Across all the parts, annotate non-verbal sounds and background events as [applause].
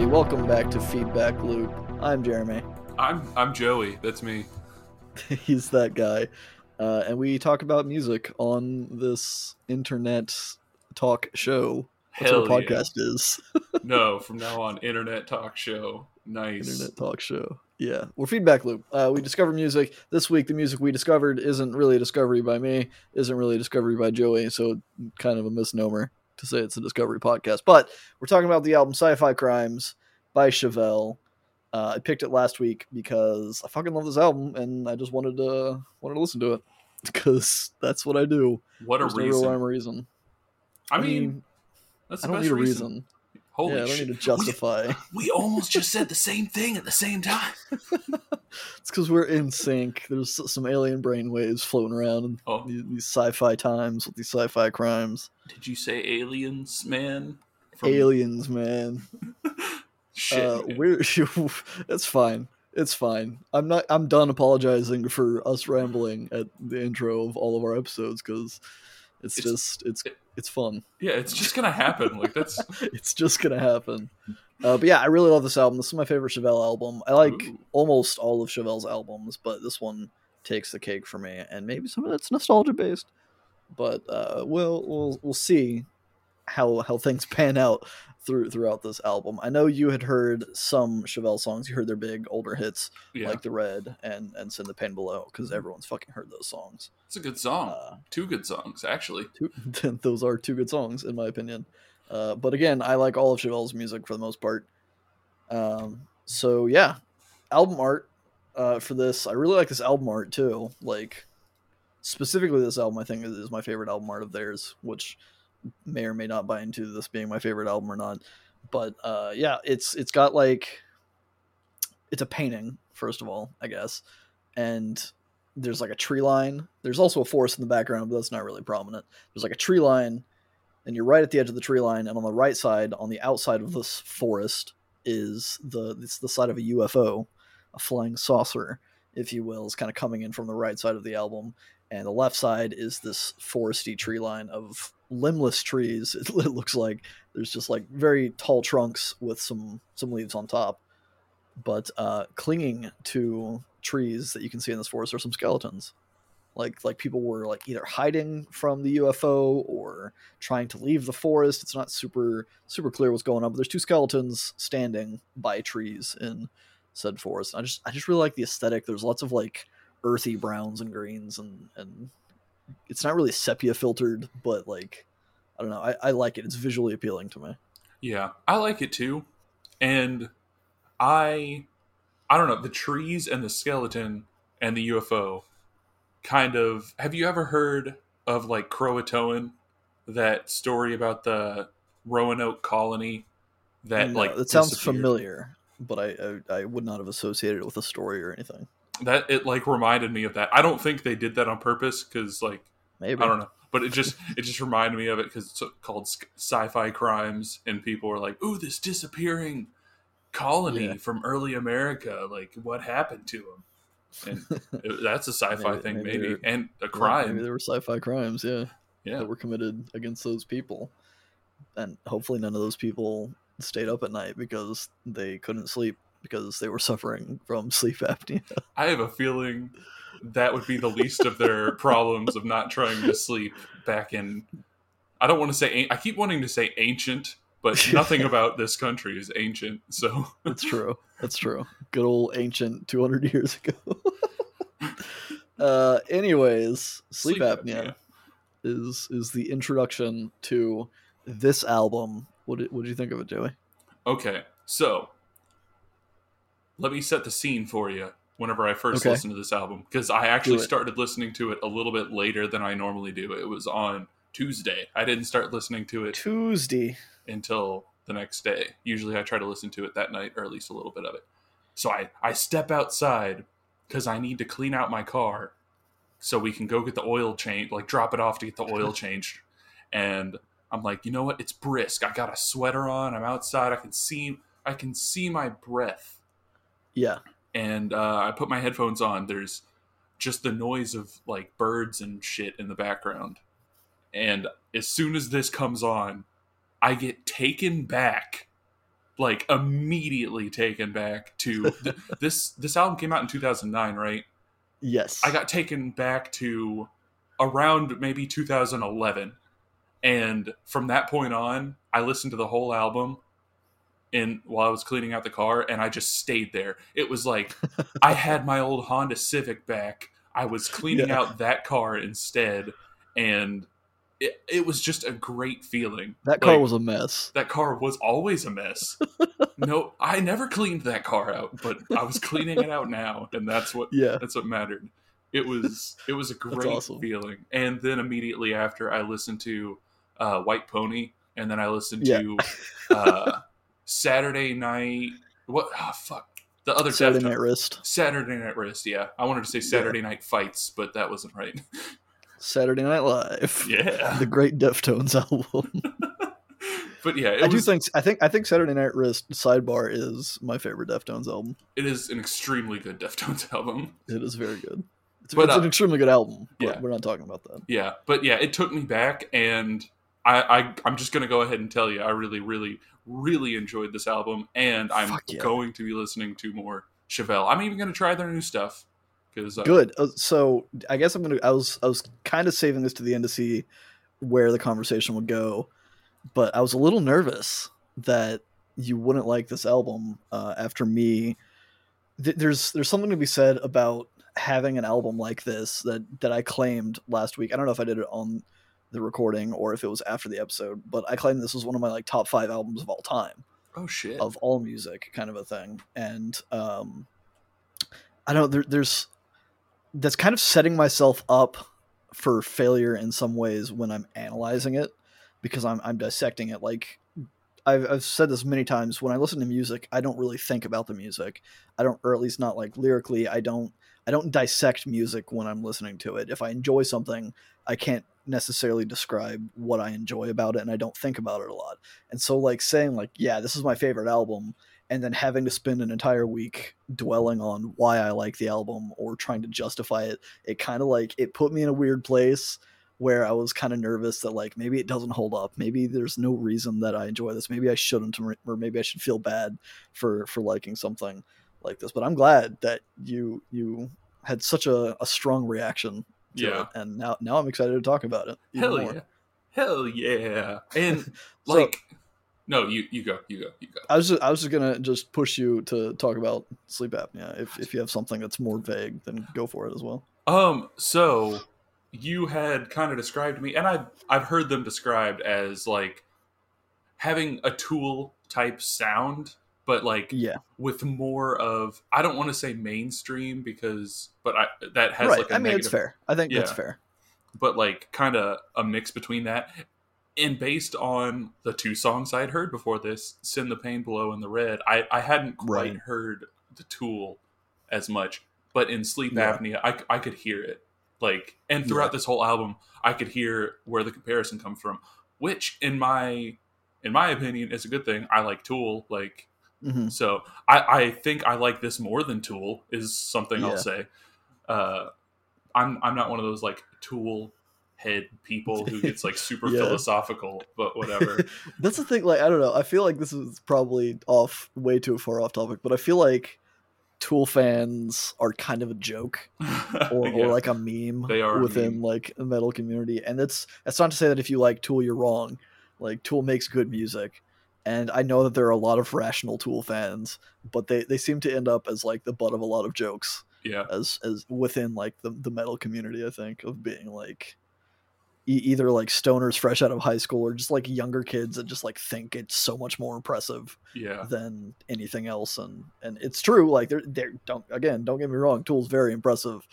Everybody, welcome back to Feedback Loop. I'm Jeremy. I'm I'm Joey. That's me. [laughs] He's that guy. Uh, and we talk about music on this internet talk show. That's Hell what yeah. podcast is. [laughs] No, from now on, internet talk show. Nice. internet talk show. Yeah, we're Feedback Loop. Uh, we discover music. This week, the music we discovered isn't really a discovery by me, isn't really a discovery by Joey, so kind of a misnomer to say it's a discovery podcast. But we're talking about the album Sci Fi Crimes by Chevelle. Uh, I picked it last week because I fucking love this album and I just wanted to wanted to listen to it [laughs] because that's what I do. What a There's no real reason. or reason. I mean, that's I the don't best need a reason. reason. Holy yeah, I don't shit. need to justify. We, [laughs] we almost just said the same thing at the same time. [laughs] It's because we're in sync. There's some alien brainwaves floating around in Oh. these, these sci-fi times with these sci-fi crimes. Did you say aliens, man? From- Aliens, man. [laughs] Shit. uh, we're it's fine. It's fine. I'm not. I'm done apologizing for us rambling at the intro of all of our episodes because it's, It's- just it's it- it's fun. yeah, it's just gonna happen. Like that's [laughs] it's just gonna happen. Uh, but yeah, I really love this album. This is my favorite Chevelle album. I like Ooh. almost all of Chevelle's albums, but this one takes the cake for me. And maybe some of that's nostalgia based, but uh, we'll we'll we'll see how how things [laughs] pan out through throughout this album. I know you had heard some Chevelle songs. You heard their big older hits yeah. like The Red and and Send the Pain Below because everyone's fucking heard those songs. it's a good song. Uh, Two good songs, actually. two, [laughs] those are two good songs in my opinion. Uh, but again, I like all of Chevelle's music for the most part. Um, so yeah, album art uh, for this, I really like this album art too. Like specifically, this album I think is, is my favorite album art of theirs, which may or may not buy into this being my favorite album or not. But uh, yeah, it's it's got like it's a painting first of all, I guess, and there's like a tree line. There's also a forest in the background, but that's not really prominent. There's like a tree line, and you're right at the edge of the tree line, and on the right side, on the outside of this forest, is the it's the side of a UFO, a flying saucer, if you will, is kind of coming in from the right side of the album, and the left side is this foresty tree line of limbless trees. [laughs] It, looks like there's just like very tall trunks with some some leaves on top, but uh, clinging to trees that you can see in this forest are some skeletons like like people were like either hiding from the UFO or trying to leave the forest. It's not super super clear what's going on, but there's two skeletons standing by trees in said forest. I just I just really like the aesthetic. There's lots of like earthy browns and greens and and it's not really sepia filtered, but like I don't know. I, I like it. It's visually appealing to me. Yeah, I like it too. And I I don't know, the trees and the skeleton and the UFO kind of have you ever heard of like Croatoan? That story about the Roanoke colony that No, like it sounds familiar, but I, I I would not have associated it with a story or anything. That it like reminded me of that. I don't think they did that on purpose because like Maybe I don't know, but it just it just reminded me of it because it's called sci-fi crimes, and people were like, "Ooh, this disappearing colony Yeah. from early America. Like, what happened to him?" And [laughs] it- that's a sci-fi Maybe- thing, maybe maybe, and a crime. maybe there were sci-fi crimes. Yeah. yeah, that were committed against those people. And hopefully none of those people stayed up at night because they couldn't sleep because they were suffering from sleep [laughs] apnea. I have a feeling that would be the least of their [laughs] problems of not trying to sleep back in. I don't want to say. I keep wanting to say ancient, but [laughs] nothing about this country is ancient. So It's true. That's true. Good old ancient 200 years ago. uh anyways, sleep, apnea, is is the introduction to this album. What did, what did you think of it, Joey? Okay, so let me set the scene for you. Whenever I first Okay. listened to this album, because I actually started listening to it a little bit later than I normally do. It was on Tuesday. I didn't start listening to it Tuesday. until the next day. Usually, I try to listen to it that night, or at least a little bit of it. So I I step outside because I need to clean out my car, so we can go get the oil change, like drop it off to get the oil [laughs] changed. And I'm like, you know what? It's brisk. I got a sweater on. I'm outside. I can see I can see my breath. Yeah. And uh, I put my headphones on. There's just the noise of like birds and shit in the background. And as soon as this comes on, I get taken back like immediately taken back to [laughs] th- this this album came out in 2009 right Yes. i got taken back to around maybe 2011 and from that point on i listened to the whole album in while i was cleaning out the car and i just stayed there it was like [laughs] i had my old honda civic back i was cleaning Yeah. out that car instead and it, it was just a great feeling that car Like, was a mess. that car was always a mess. [laughs] no, I never cleaned that car out, but I was cleaning it out now, and that's what Yeah. that's what mattered. It was it was a great awesome. feeling. And then immediately after, I listened to uh, White Pony, and then I listened Yeah. to [laughs] uh, Saturday Night. What? Oh, fuck. The other Saturday Night Wrist. Saturday Night Wrist. Yeah, I wanted to say Saturday Night Fights, but that wasn't right. Saturday Night Live. [laughs] yeah, The great Deftones album. [laughs] but yeah, it I was, do think I think I think Saturday Night Wrist sidebar is my favorite Deftones album. it is an extremely good Deftones [laughs] album. It is very good. It's, But, it's uh, an extremely good album. But yeah. we're not talking about that. Yeah, but yeah, it took me back, and I, I I'm just gonna go ahead and tell you, I really, really, really enjoyed this album, and I'm yeah. going to be listening to more Chevelle. I'm even gonna try their new stuff because uh, Good. Uh, so I guess I'm gonna. I was I was kind of saving this to the end to see where the conversation would go, but I was a little nervous that you wouldn't like this album uh, after me. Th- there's there's something to be said about having an album like this that that I claimed last week. I don't know if I did it on the recording or if it was after the episode, but I claimed this was one of my like top five albums of all time. Oh shit! of all music kind of a thing. And um i don't there, there's that's kind of setting myself up for failure in some ways when i'm analyzing it because i'm, I'm dissecting it. Like I've, I've said this many times when i listen to music i don't really think about the music. I don't or at least not like lyrically. I don't i don't dissect music when i'm listening to it. If i enjoy something i can't necessarily describe what i enjoy about it and i don't think about it a lot. And so like saying like yeah this is my favorite album and then having to spend an entire week dwelling on why i like the album or trying to justify it it kind of like it put me in a weird place where i was kind of nervous that like maybe it doesn't hold up. Maybe there's no reason that i enjoy this. Maybe i shouldn't or maybe i should feel bad for for liking something like this. But i'm glad that you you had such a, a strong reaction Yeah. it and now now i'm excited to talk about it Hell more. yeah! Hell yeah! And [laughs] So- like, no, you you go, you go, you go. I was just, I was just gonna just push you to talk about sleep apnea. If if you have something that's more vague, then go for it as well. Um, so you had kind of described me, and I've I've heard them described as like having a tool type sound, but like Yeah, with more of I don't want to say mainstream because, but I that has right. like a I mean, negative, it's fair. I think that's fair. but like kind of a mix between that. And based on the two songs i had heard before this, "Send the Pain Below" and "The Red," I I hadn't quite Right. heard the Tool as much, but in Sleep Yeah. Apnea, I I could hear it. Like, and throughout Yeah. this whole album, I could hear where the comparison comes from, which in my in my opinion is a good thing. I like Tool, like hmm so I, I think I like this more than Tool is something Yeah. I'll say. Uh, I'm I'm not one of those like Tool head people who [laughs] gets like super Yeah. philosophical, but whatever. [laughs] That's the thing. Like, I don't know. I feel like this is probably off way too far off topic, but I feel like Tool fans are kind of a joke [laughs] or, Yeah. or like a meme They are within meme. like the metal community. And that's that's not to say that if you like Tool, you're wrong. Like Tool makes good music, and I know that there are a lot of rational Tool fans, but they they seem to end up as like the butt of a lot of jokes yeah, as as within like the the metal community. I think of being like. e- Either like stoners fresh out of high school, or just like younger kids that just like think it's so much more impressive yeah, than anything else and and it's true like they're they're don't again don't get me wrong tool's very impressive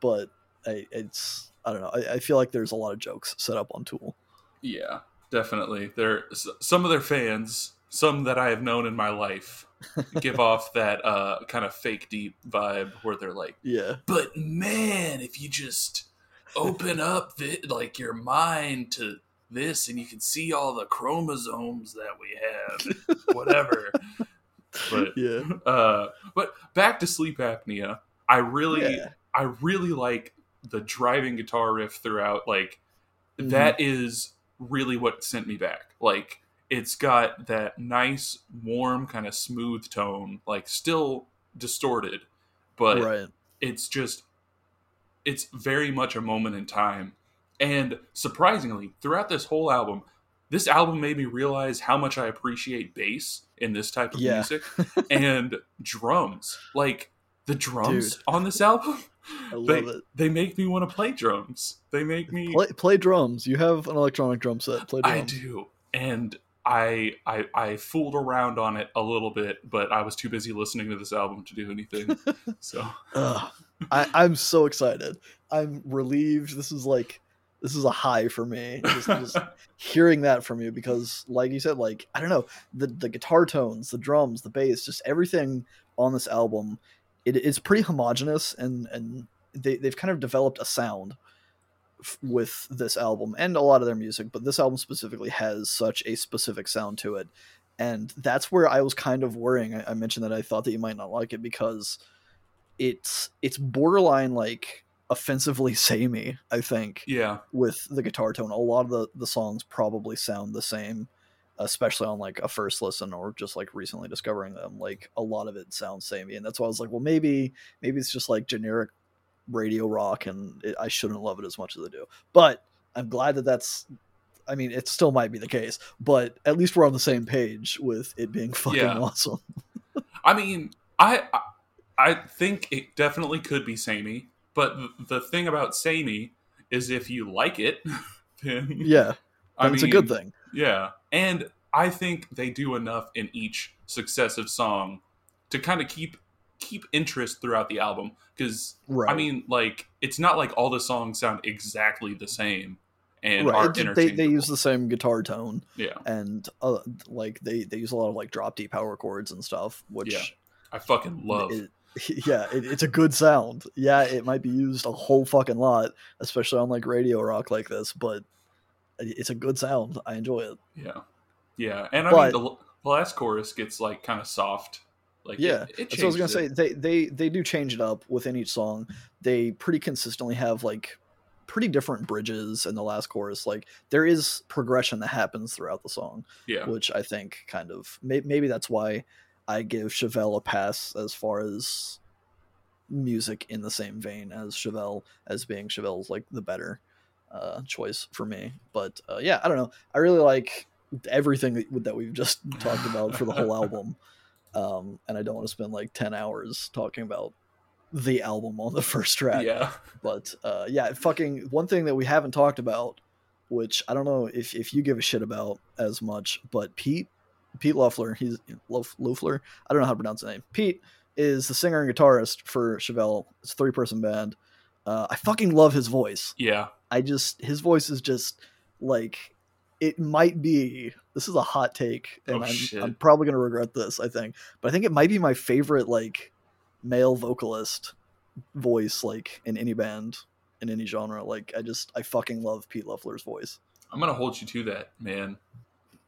but I, it's i don't know I, I feel like there's a lot of jokes set up on tool yeah. Definitely, there some of their fans, some that I have known in my life, [laughs] give off that uh, kind of fake deep vibe where they're like. yeah. But man if you just open up the, like your mind to this and you can see all the chromosomes that we have [laughs] whatever. But yeah. uh but back to sleep apnea. I really yeah. I really like the driving guitar riff throughout like Mhm. that is really what sent me back like it's got that nice, warm, kind of smooth tone, like still distorted, but right. it's just it's very much a moment in time. And surprisingly, throughout this whole album, this album made me realize how much I appreciate bass in this type of Yeah. music [laughs] and drums. Like the drums Dude. on this album, I love they, it. they make me want to play drums. They make me Play, play drums. You have an electronic drum set. Play drums. I do. And I, I I fooled around on it a little bit, but I was too busy listening to this album to do anything. [laughs] so Ugh. I, I'm so excited. I'm relieved. This is like this is a high for me. Just, just [laughs] hearing that from you because, like you said, like I don't know the the guitar tones, the drums, the bass, just everything on this album. It, it's pretty homogenous and and they they've kind of developed a sound f- with this album and a lot of their music, but this album specifically has such a specific sound to it. And that's where I was kind of worrying. I, I mentioned that I thought that you might not like it because it's it's borderline like offensively [laughs] samey, I think, yeah, with the guitar tone. A lot of the, the songs probably sound the same, especially on like a first listen or just like recently discovering them. Like a lot of it sounds samey, and that's why I was like, well, maybe maybe it's just like generic radio rock, and it, I shouldn't love it as much as I do. But I'm glad that that's. I mean, it still might be the case, but at least we're on the same page with it being [laughs] fucking Yeah. awesome. I mean, I I- I think it definitely could be samey, but the thing about samey is if you like it, [laughs] then Yeah, I it's a good thing. Yeah, and I think they do enough in each successive song to kind of keep keep interest throughout the album because Right. I mean, like it's not like all the songs sound exactly the same and are right. It- they they use the same guitar tone. yeah, and uh, like they they use a lot of like drop D power chords and stuff, which Yeah. I fucking love. it- [laughs] yeah, it, it's a good sound. Yeah, it might be used a whole fucking lot, especially on like radio rock like this, but it's a good sound. I enjoy it. Yeah, yeah, and I But- mean the, the last chorus gets like kind of soft. Like Yeah, it, it what I was gonna changes say. They they they do change it up within each song. They pretty consistently have like pretty different bridges in the last chorus. Like there is progression that happens throughout the song. Yeah, which I think kind of may, maybe that's why I give Chevelle a pass as far as music in the same vein as Chevelle as being Chevelle's like the better uh, choice for me. But uh, yeah, I don't know. I really like everything that, that we've just talked about for the whole [laughs] album, um, and I don't want to spend like ten hours talking about the album on the first track. yeah, But uh, yeah, fucking one thing that we haven't talked about, which I don't know if, if you give a shit about as much, but Pete Pete Loeffler, he's Loef, Loeffler. I don't know how to pronounce the name. Pete is the singer and guitarist for Chevelle. It's a three person band. Uh, I fucking love his voice. yeah. I just his voice is just like it might be. This is a hot take, and Oh, I'm. I'm probably gonna regret this. I think, but I think it might be my favorite like male vocalist voice like in any band in any genre. Like I just I fucking love Pete Loeffler's voice. I'm gonna hold you to that, man.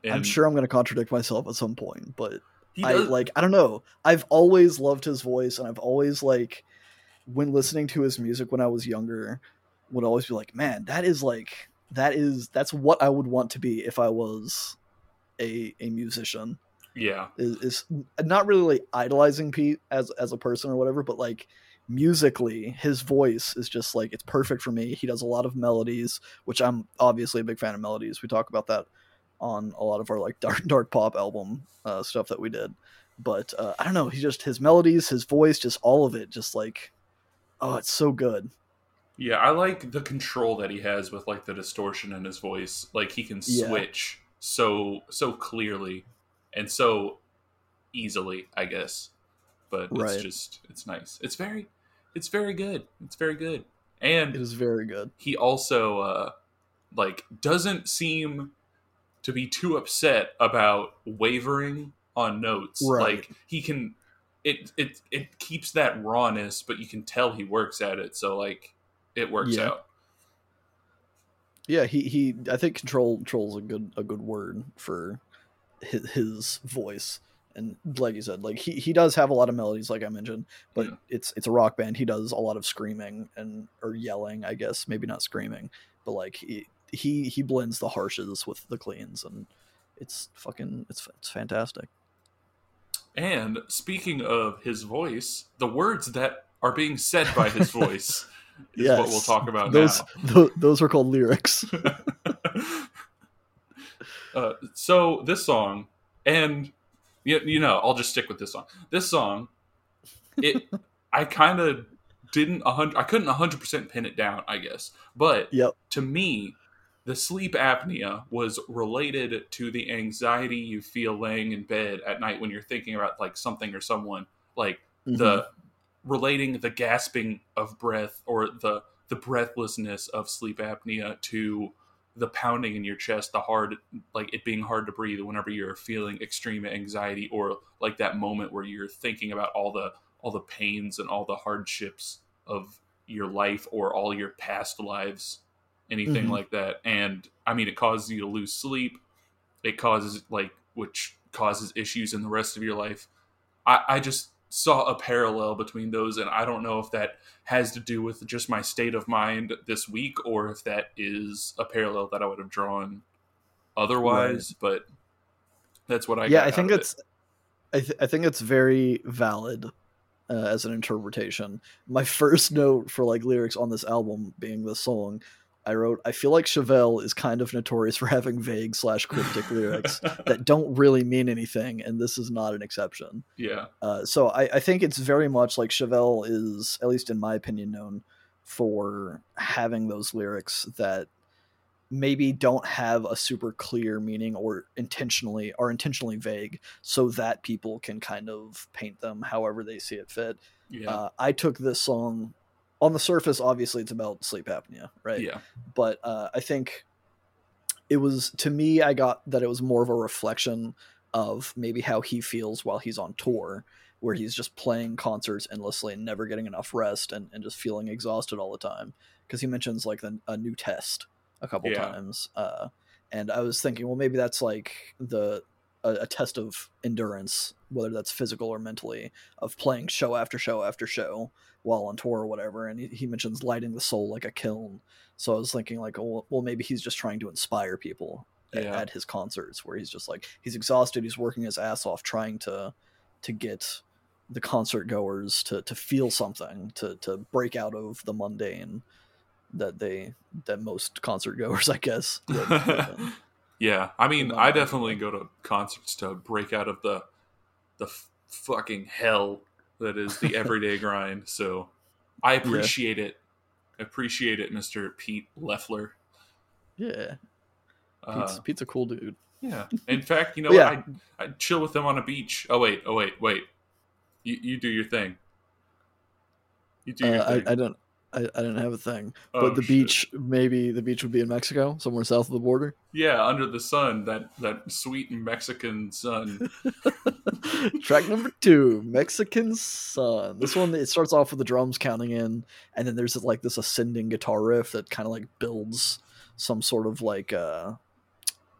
I'm sure I'm gonna contradict myself at some point, but I like I don't know. I've always loved his voice, and I've always like when listening to his music when I was younger, would always be like, man, that is like that is that's what I would want to be if I was a a musician. yeah, Is, is not really like idolizing Pete as as a person or whatever, but like musically, his voice is just like it's perfect for me. He does a lot of melodies, which I'm obviously a big fan of melodies. We talk about that on a lot of our like [laughs] dark dark pop album uh, stuff that we did. But uh, I don't know. He just his melodies, his voice, just all of it, just like oh, it's so good. yeah. I like the control that he has with like the distortion in his voice. Like he can Yeah. switch so so clearly and so easily, I guess. But Right. it's just it's nice. It's very it's very good. It's very good. And It is very good. he also uh like doesn't seem to be too upset about wavering on notes Right. like he can it it it keeps that rawness but you can tell he works at it so like it works Yeah. out Yeah, he he. I think control control's a good a good word for his, his voice. And like you said, like he, he does have a lot of melodies, like I mentioned, but Yeah. it's it's a rock band. He does a lot of screaming and or yelling, I guess, maybe not screaming, but like he he he blends the harshes with the cleans, and it's fucking it's it's fantastic. And speaking of his voice, the words that are being said by his [laughs] voice is what we'll talk about those, now. Th- those are called lyrics. [laughs] [laughs] uh, so this song, and you, you know, I'll just stick with this song. This song, it, I kind of didn't a hundred, I couldn't hundred percent pin it down, I guess. But yep. to me, the sleep apnea was related to the anxiety you feel laying in bed at night when you're thinking about like something or someone, like Mhm. the relating the gasping of breath or the the breathlessness of sleep apnea to the pounding in your chest, the hard like it being hard to breathe whenever you're feeling extreme anxiety or like that moment where you're thinking about all the all the pains and all the hardships of your life or all your past lives, anything Mhm. like that. And I mean it causes you to lose sleep. It causes like which causes issues in the rest of your life. I, I just saw a parallel between those and I don't know if that has to do with just my state of mind this week or if that is a parallel that I would have drawn otherwise, but that's what I yeah, got I think of it. it's I, th- I think it's very valid uh, as an interpretation. My [laughs] first note for like lyrics on this album being this song, I wrote, I feel like Chevelle is kind of notorious for having vague slash cryptic lyrics [laughs] that don't really mean anything, and this is not an exception. yeah. Uh, so I, I think it's very much like Chevelle is, at least in my opinion, known for having those lyrics that maybe don't have a super clear meaning or intentionally are intentionally vague so that people can kind of paint them however they see it fit. Yeah. Uh, I took this song on the surface, obviously it's about sleep apnea, right? yeah. but uh, I think it was to me. I got that it was more of a reflection of maybe how he feels while he's on tour, where he's just playing concerts endlessly and never getting enough rest and, and just feeling exhausted all the time. Because he mentions like the, a new test a couple Yeah. times, uh, and I was thinking, well, maybe that's like the a, a test of endurance, whether that's physical or mentally, of playing show after show after show while on tour or whatever. And he, he mentions lighting the soul like a kiln. So I was thinking like, oh, well, maybe he's just trying to inspire people Yeah. at his concerts, where he's just like he's exhausted, he's working his ass off trying to to get the concert goers to to feel something, to to break out of the mundane that they that most concert goers, [laughs] I guess. [laughs] live- live in. Yeah, I mean, I uh, definitely go to concerts to break out of the the f- fucking hell that is the [laughs] everyday grind. So I appreciate it. Appreciate it, Mister Pete Loeffler. yeah, Uh, Pete's, Pete's a cool dude. yeah. In [laughs] fact, you know yeah. I I chill with them on a beach. Oh wait, oh wait, wait. You you do your thing. You do your Uh, I, thing. I don't. I, I didn't have a thing, Oh, but the shit. beach, maybe the beach would be in Mexico, somewhere south of the border. Yeah, under the sun, that that sweet Mexican sun. [laughs] Track number two, Mexican Sun. This one it starts off with the drums counting in, and then there's like this ascending guitar riff that kind of like builds some sort of like uh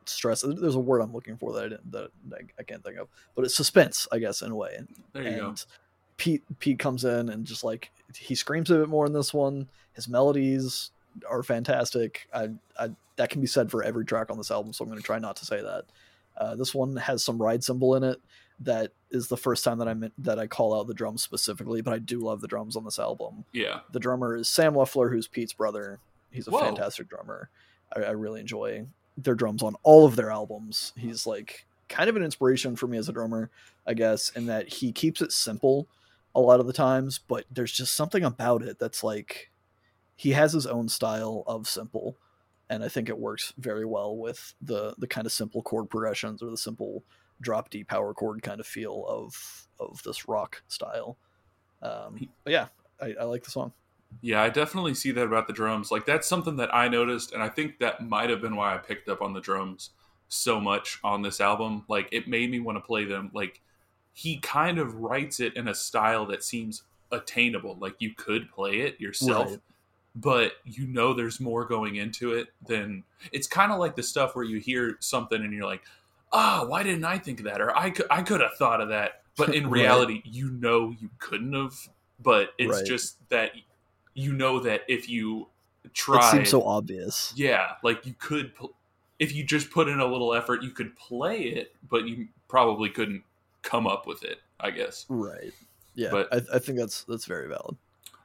stress. There's a word I'm looking for that I didn't that I- I can't think of, but it's suspense, I guess, in a way. There you and go. Pete Pete comes in and just like he screams a bit more in this one. His melodies are fantastic. I, I that can be said for every track on this album, so I'm going to try not to say that. Uh, this one has some ride cymbal in it. That is the first time that I meant that I call out the drums specifically, but I do love the drums on this album. Yeah. The drummer is Sam Loeffler, who's Pete's brother. He's a Whoa. fantastic drummer. I, I really enjoy their drums on all of their albums. He's like kind of an inspiration for me as a drummer, I guess, in that he keeps it simple a lot of the times, but there's just something about it that's like he has his own style of simple, and I think it works very well with the the kind of simple chord progressions or the simple drop D power chord kind of feel of of this rock style. Um, but yeah, I, I like the song. Yeah, I definitely see that about the drums. Like that's something that I noticed, and I think that might have been why I picked up on the drums so much on this album. Like it made me want to play them. Like he kind of writes it in a style that seems attainable. Like you could play it yourself, Right. but you know there's more going into it than it's kind of like the stuff where you hear something and you're like, ah, why didn't I think of that? Or I could I could have thought of that. But [laughs] in Right. reality, you know you couldn't have. But it's Right. just that you know that if you try, It seems so obvious. yeah, like you could. If you just put in a little effort, you could play it, but you probably couldn't come up with it. I guess. Right. Yeah. But- I, I think that's that's very valid.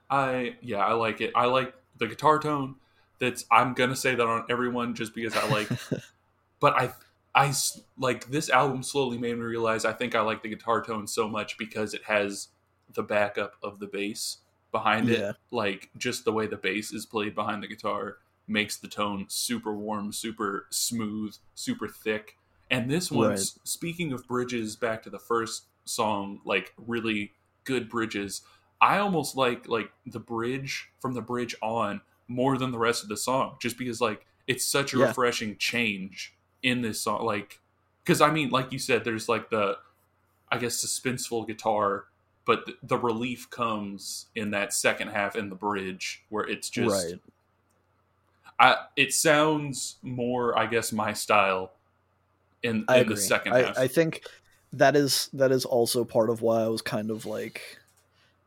I yeah, I like it. I like the guitar tone. That's I'm gonna say that on everyone just because I like. [laughs] but I I like this album slowly made me realize I think I like the guitar tone so much because it has the backup of the bass behind Yeah. it. Like just the way the bass is played behind the guitar makes the tone super warm, super smooth, super thick. And this one, Right. speaking of bridges, back to the first song, like really good bridges. I almost like like the bridge from the bridge on more than the rest of the song, just because like it's such a Yeah. refreshing change in this song. Like, because I mean, like you said, there's like the, I guess, suspenseful guitar, but th- the relief comes in that second half in the bridge where it's just, right. I it sounds more, I guess, my style in, I in agree. the second I, half. I think that is that is also part of why I was kind of like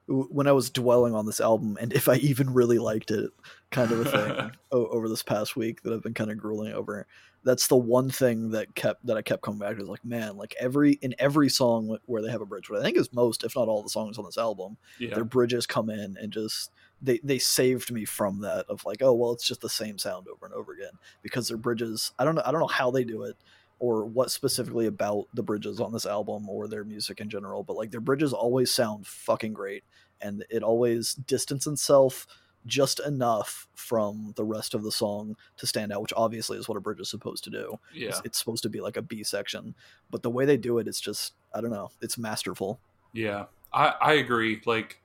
when I was dwelling on this album and if I even really liked it, kind of a thing [laughs] over this past week that I've been kind of grueling over. That's the one thing that kept that I kept coming back to. Is like, man, like every in every song where they have a bridge, what I think is most, if not all, the songs on this album, yeah, their bridges come in and just they they saved me from that of like oh well it's just the same sound over and over again because their bridges I don't know I don't know how they do it or what specifically about the bridges on this album or their music in general but like their bridges always sound fucking great and it always distance itself just enough from the rest of the song to stand out which obviously is what a bridge is supposed to do yeah. it's, it's supposed to be like a b section but the way they do it it's just i don't know it's masterful Yeah, I, I agree. Like,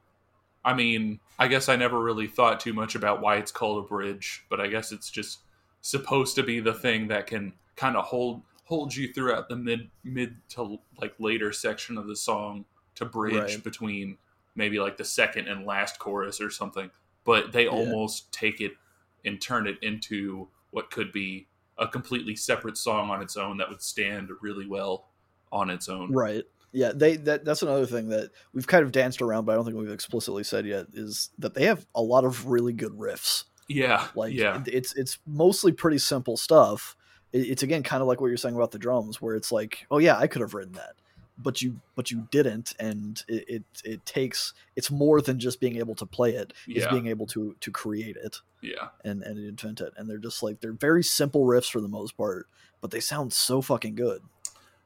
I mean, I guess I never really thought too much about why it's called a bridge, but I guess it's just supposed to be the thing that can kind of hold hold you throughout the mid mid to like later section of the song to bridge Right. between maybe like the second and last chorus or something. But they Yeah. almost take it and turn it into what could be a completely separate song on its own that would stand really well on its own. Right. Yeah, they that that's another thing that we've kind of danced around, but I don't think we've explicitly said yet is that they have a lot of really good riffs. Yeah. Like yeah. it's it's mostly pretty simple stuff. It- It's again kind of like what you're saying about the drums, where it's like, oh yeah, I could have written that, but you but you didn't, and it it, it takes it's more than just being able to play it. It's being able to to create it Yeah. and and invent it, and they're just like they're very simple riffs for the most part, but they sound so fucking good.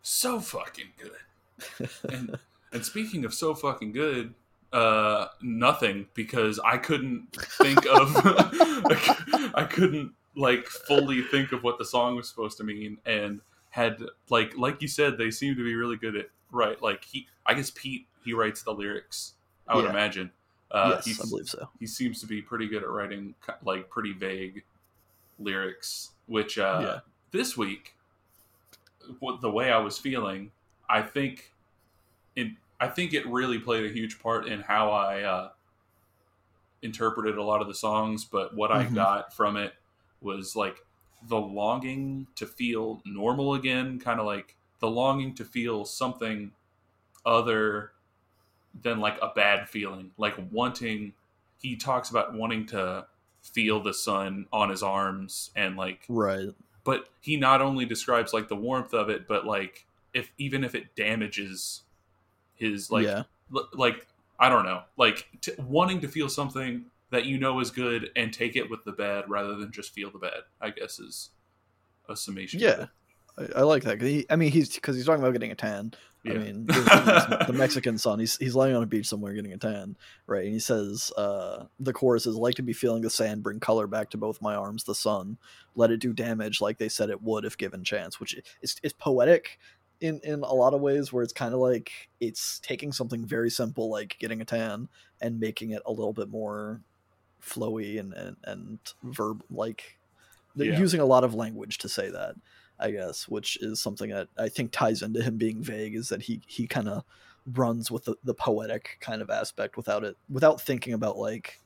So fucking good. [laughs] And and speaking of so fucking good, uh nothing because I couldn't think of [laughs] I couldn't like fully think of what the song was supposed to mean and had like like you said they seem to be really good at right like he I guess Pete he writes the lyrics I would Yeah. imagine uh yes, I believe so. he seems to be pretty good at writing like pretty vague lyrics which uh Yeah. this week what the way i was feeling i think in i think it really played a huge part in how i uh interpreted a lot of the songs but what i Mhm. got from it was like the longing to feel normal again kind of like the longing to feel something other than like a bad feeling like wanting he talks about wanting to feel the sun on his arms and like Right. but he not only describes like the warmth of it but like if even if it damages his like yeah. l- like i don't know like t- wanting to feel something that you know is good and take it with the bad rather than just feel the bad i guess is a summation Yeah. I, I like that. He, I mean, he's because he's talking about getting a tan. Yeah. I mean, the [laughs] Mexican sun. He's he's lying on a beach somewhere getting a tan, right? And he says, uh, the chorus is like to be feeling the sand, bring color back to both my arms. The sun, let it do damage like they said it would if given chance. Which is is poetic in in a lot of ways, where it's kind of like it's taking something very simple like getting a tan and making it a little bit more flowy and and, and verb like. They're Yeah. using a lot of language to say that. I guess, which is something that I think ties into him being vague, is that he he kind of runs with the, the poetic kind of aspect without it without thinking about like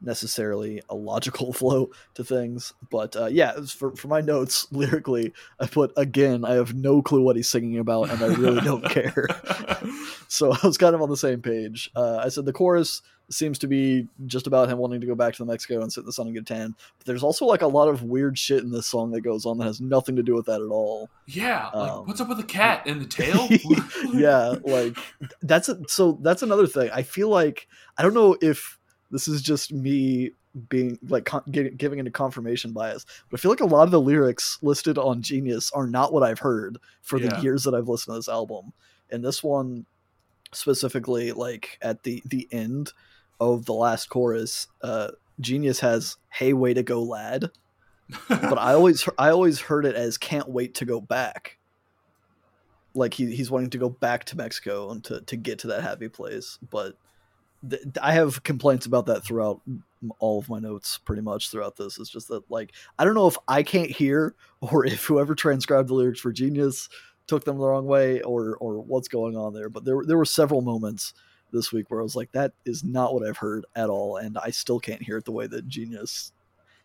necessarily a logical [laughs] flow to things. But uh, yeah, for for my notes [laughs] lyrically, I put again, I have no clue what he's singing about, and I really don't [laughs] care. So I was kind of on the same page. Uh, I said the chorus seems to be just about him wanting to go back to Mexico and sit in the sun and get a tan. But there's also like a lot of weird shit in this song that goes on that has nothing to do with that at all. Yeah, like Um, what's up with the cat and the tail? [laughs] yeah, like that's a, so that's another thing. I feel like I don't know if this is just me being like con- gi- giving into confirmation bias, but I feel like a lot of the lyrics listed on Genius are not what I've heard for Yeah. the years that I've listened to this album. And this one specifically, like at the the end of the last chorus, uh, Genius has "Hey, way to go, lad," [laughs] but I always I always heard it as "Can't wait to go back." Like he, he's wanting to go back to Mexico and to, to get to that happy place, but th- I have complaints about that throughout all of my notes pretty much throughout this. It's just that like I don't know if I can't hear [laughs] or if whoever transcribed the lyrics for Genius took them the wrong way or or what's going on there. But there there were several moments this week where I was like, that is not what I've heard at all, and I still can't hear it the way that Genius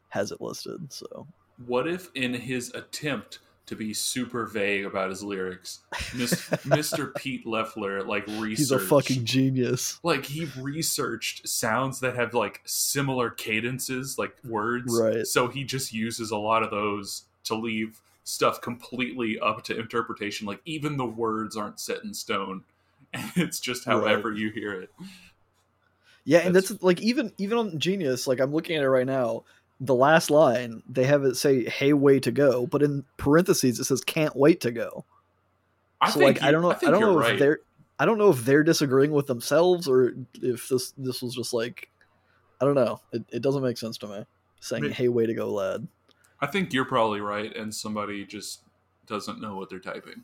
has it listed. So what if in his attempt to be super vague about his lyrics, Mr. [laughs] Pete Loeffler like researched he's a fucking genius. like he researched sounds that have like similar cadences like words Right. so he just uses a lot of those to leave stuff completely up to interpretation like even the words aren't set in stone [laughs] it's just Right. however you hear it Yeah, and That's- that's, like even even on Genius, like I'm looking at it right now. The last line they have it say "Hey, way to go," but in parentheses it says "Can't wait to go." i so think like I don't know, I, think don't know right. if they're I don't know if they're disagreeing with themselves or if this this was just like I don't know. It, it doesn't make sense to me saying "Hey, way to go, lad." i think you're probably right and somebody just doesn't know what they're typing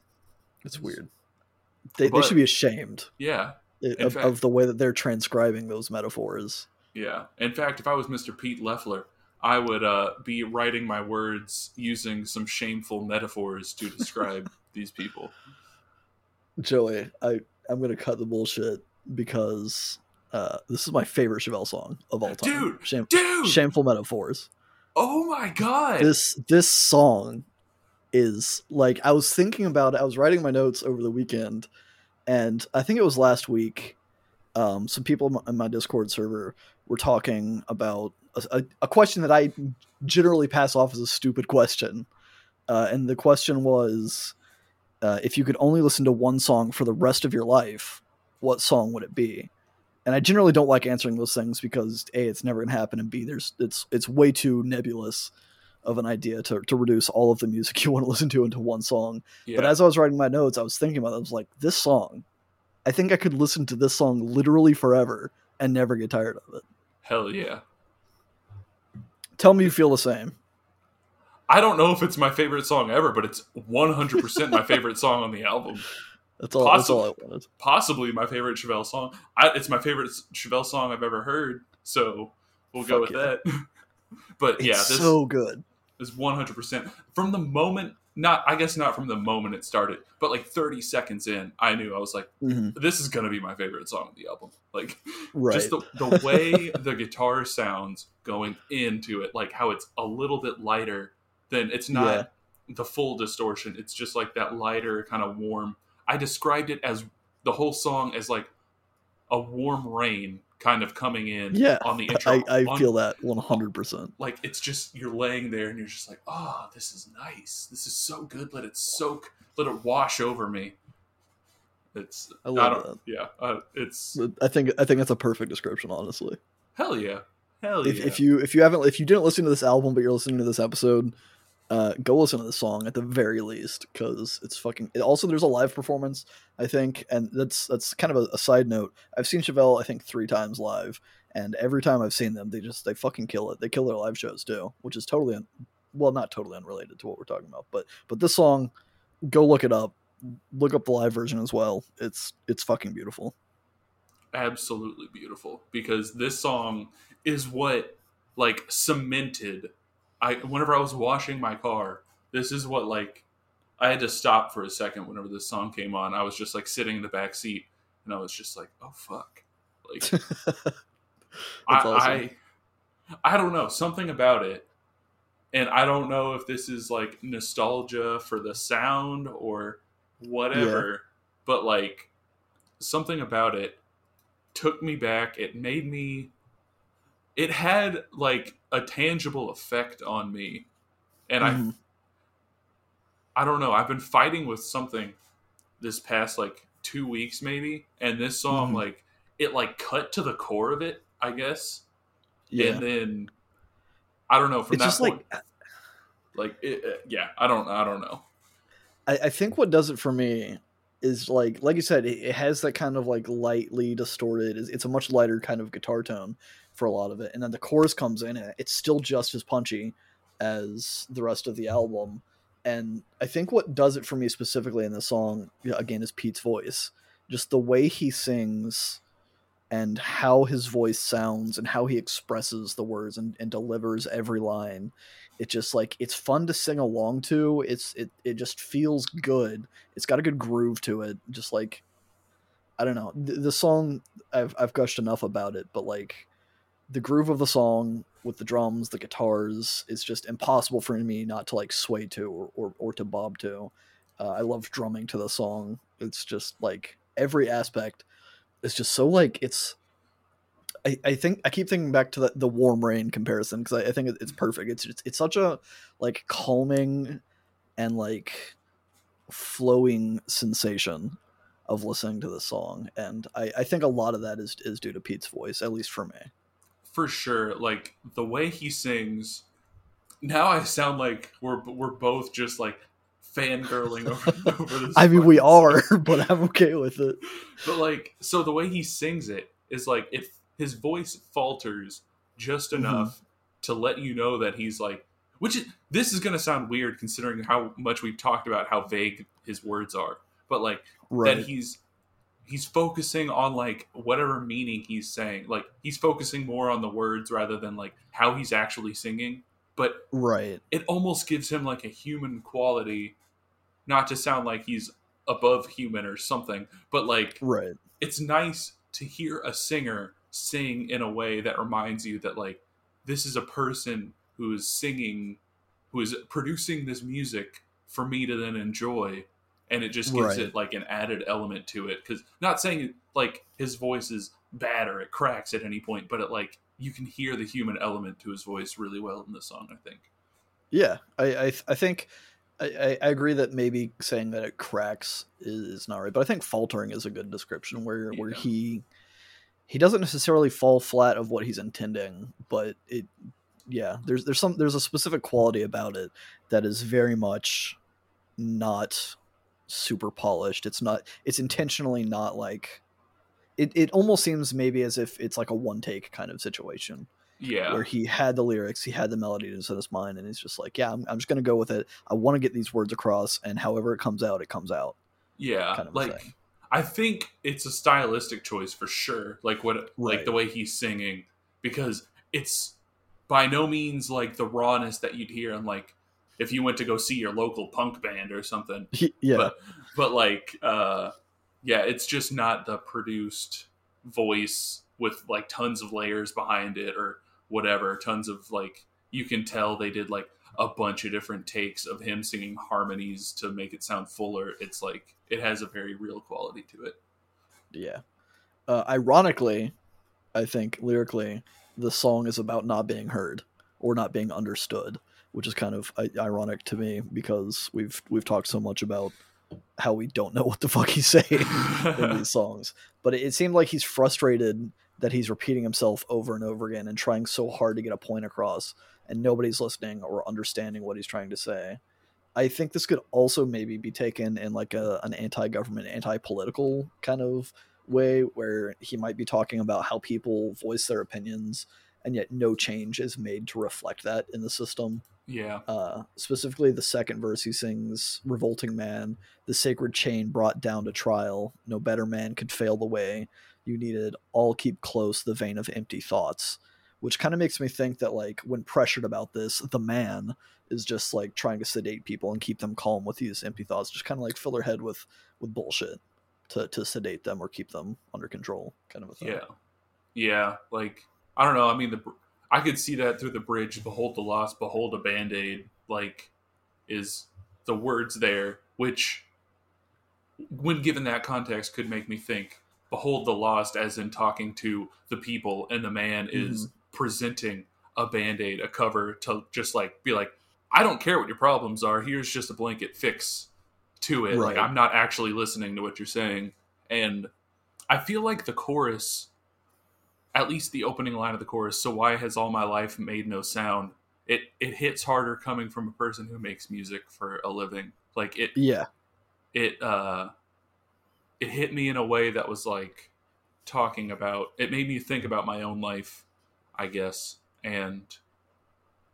It's weird. They, they should be ashamed yeah of, fact- of the way that they're transcribing those metaphors. yeah in fact if i was mr pete Loeffler i would uh, be writing my words using some shameful metaphors to describe [laughs] these people Joey, I I'm gonna cut the bullshit because uh, this is my favorite Chevelle song of all time. Dude, Shame, dude shameful metaphors. oh my god This this song is like I was thinking about it. I was writing my notes over the weekend, and I think it was last week. Um, some people in my- Discord server were talking about a, a, question that I generally pass off as a stupid question, uh, and the question was, uh, if you could only listen to one song for the rest of your life, what song would it be? And I generally don't like answering those things because a it's never going to happen, and b there's it's it's way too nebulous of an idea to, to reduce all of the music [laughs] you want to listen to into one song. yeah. But as I was writing my notes, I was thinking about it. I was like, this song, I think I could listen to this song literally forever and never get tired of it. hell yeah Tell me you feel the same. I don't know if it's my favorite song ever, but it's 100% my favorite song on the album. [laughs] That's all. That's all I wanted. Possibly my favorite Chevelle song. I, it's my favorite Chevelle song I've ever heard, so we'll go with yeah. that. [laughs] but It's yeah, this so good. is 100% from the moment. Not, I guess, not from the moment it started, but like 30 seconds in, I knew I was like, Mhm. "This is gonna be my favorite song on the album." Like, Right. just the, the way [laughs] the guitar sounds going into it like how it's a little bit lighter than it's not the full distortion it's just like that lighter kind of warm i described it as the whole song as like a warm rain kind of coming in yeah. on the intro I, I On- feel that 100%. like it's just you're laying there and you're just like oh this is nice this is so good let it soak let it wash over me it's I love don't, yeah uh, it's I think I think that's a perfect description, honestly. hell yeah hell If, yeah if you if you haven't if you didn't listen to this album but you're listening to this episode, uh, go listen to the song at the very least because it's fucking. Also, there's a live performance I think, and that's that's kind of a, a side note. I've seen Chevelle I think three times live, and every time I've seen them, they just they fucking kill it. They kill their live shows too, which is totally un- well not totally unrelated to what we're talking about, but but this song, go look it up. Look up the live version as well. It's it's fucking beautiful. absolutely beautiful because this song is what like cemented i whenever i was washing my car this is what like i had to stop for a second whenever this song came on i was just like sitting in the back seat and i was just like oh fuck like [laughs] I, awesome. I I don't know something about it, and I don't know if this is like nostalgia for the sound or whatever, but like something about it took me back. It made me. It had like a tangible effect on me, and Mhm. I. I don't know. I've been fighting with something this past like two weeks maybe, and this song Mhm. like it like cut to the core of it. I guess, yeah. and then I don't know. From it's that just point, like like it, it- yeah, I don't. I don't know. I, I think what does it for me is like like you said, it, it has that kind of like lightly distorted. It's, it's a much lighter kind of guitar tone for a lot of it, and then the chorus comes in, and it's still just as punchy as the rest of the album. And I think what does it for me specifically in the song, again, is Pete's voice. Just the way he sings and how his voice sounds and how he expresses the words and, and delivers every line. It just like it's fun to sing along to. It's it, it just feels good. It's got a good groove to it. Just like i don't know. The, the song I've, I've gushed enough about it but like the groove of the song with the drums the guitars is just impossible for me not to like sway to or, or, or to bob to uh, i love drumming to the song it's just like every aspect is just so like it's I, I think I keep thinking back to the, the warm rain comparison because I, I think it's perfect. It's, it's it's such a like calming and like flowing sensation of listening to the song, and I, I think a lot of that is is due to Pete's voice, at least for me. For sure like the way he sings now i sound like we're we're both just like fangirling [laughs] over, over this I mean, we are, song. [laughs] but I'm okay with it. but like so the way he sings it is like if his voice falters just Mhm. enough to let you know that he's like which is, this is going to sound weird considering how much we've talked about how vague his words are but like Right. that he's he's focusing on like whatever meaning he's saying like he's focusing more on the words rather than like how he's actually singing but right. it almost gives him like a human quality not to sound like he's above human or something but like Right. it's nice to hear a singer sing in a way that reminds you that like this is a person who is singing who is producing this music for me to then enjoy and it just gives Right. it like an added element to it because not saying like his voice is bad or it cracks at any point but it like you can hear the human element to his voice really well in the song i think Yeah, I I, I think I, I agree that maybe saying that it cracks is, is not right, but I think faltering is a good description where where he he doesn't necessarily fall flat of what he's intending, but it yeah there's there's some there's a specific quality about it that is very much not super polished. It's not it's intentionally not like it, it almost seems maybe as if it's like a one take kind of situation yeah where he had the lyrics, he had the melodies in his mind, and he's just like, yeah, I'm, I'm just gonna go with it. I want to get these words across, and however it comes out, it comes out. yeah kind of like thing. i think it's a stylistic choice for sure like what like Right. the way he's singing because it's by no means like the rawness that you'd hear in like if you went to go see your local punk band or something. [laughs] Yeah, but but like uh yeah it's just not the produced voice with like tons of layers behind it or whatever tons of like you can tell they did like a bunch of different takes of him singing harmonies to make it sound fuller. It's like it has a very real quality to it. Yeah. Uh, ironically, I think lyrically, the song is about not being heard or not being understood, which is kind of uh, ironic to me because we've we've talked so much about how we don't know what the fuck he's saying. in these [laughs] songs. But it, it seemed like he's frustrated that he's repeating himself over and over again and trying so hard to get a point across, and nobody's listening or understanding what he's trying to say. I think this could also maybe be taken in like a, an anti-government, anti-political kind of way, where he might be talking about how people voice their opinions, and yet no change is made to reflect that in the system. Yeah Uh, specifically, the second verse he sings, Revolting Man, the sacred chain brought down to trial. No better man could fail the way you needed. All keep close the vein of empty thoughts. Which kind of makes me think that, like, when pressured about this, the man is just like trying to sedate people and keep them calm with these empty thoughts, just kind of like fill their head with with bullshit to to sedate them or keep them under control, kind of a thing. yeah yeah like i don't know i mean the i could see that through the bridge behold the lost behold a band-aid like is the words there which when given that context could make me think behold the lost as in talking to the people and the man is mm-hmm. presenting a band-aid a cover to just like be like i don't care what your problems are here's just a blanket fix to it like i'm not actually listening to what you're saying. And i feel like the chorus at least the opening line of the chorus so why has all my life made no sound it it hits harder coming from a person who makes music for a living like it Yeah. it uh it hit me in a way that was like talking about it made me think about my own life i guess and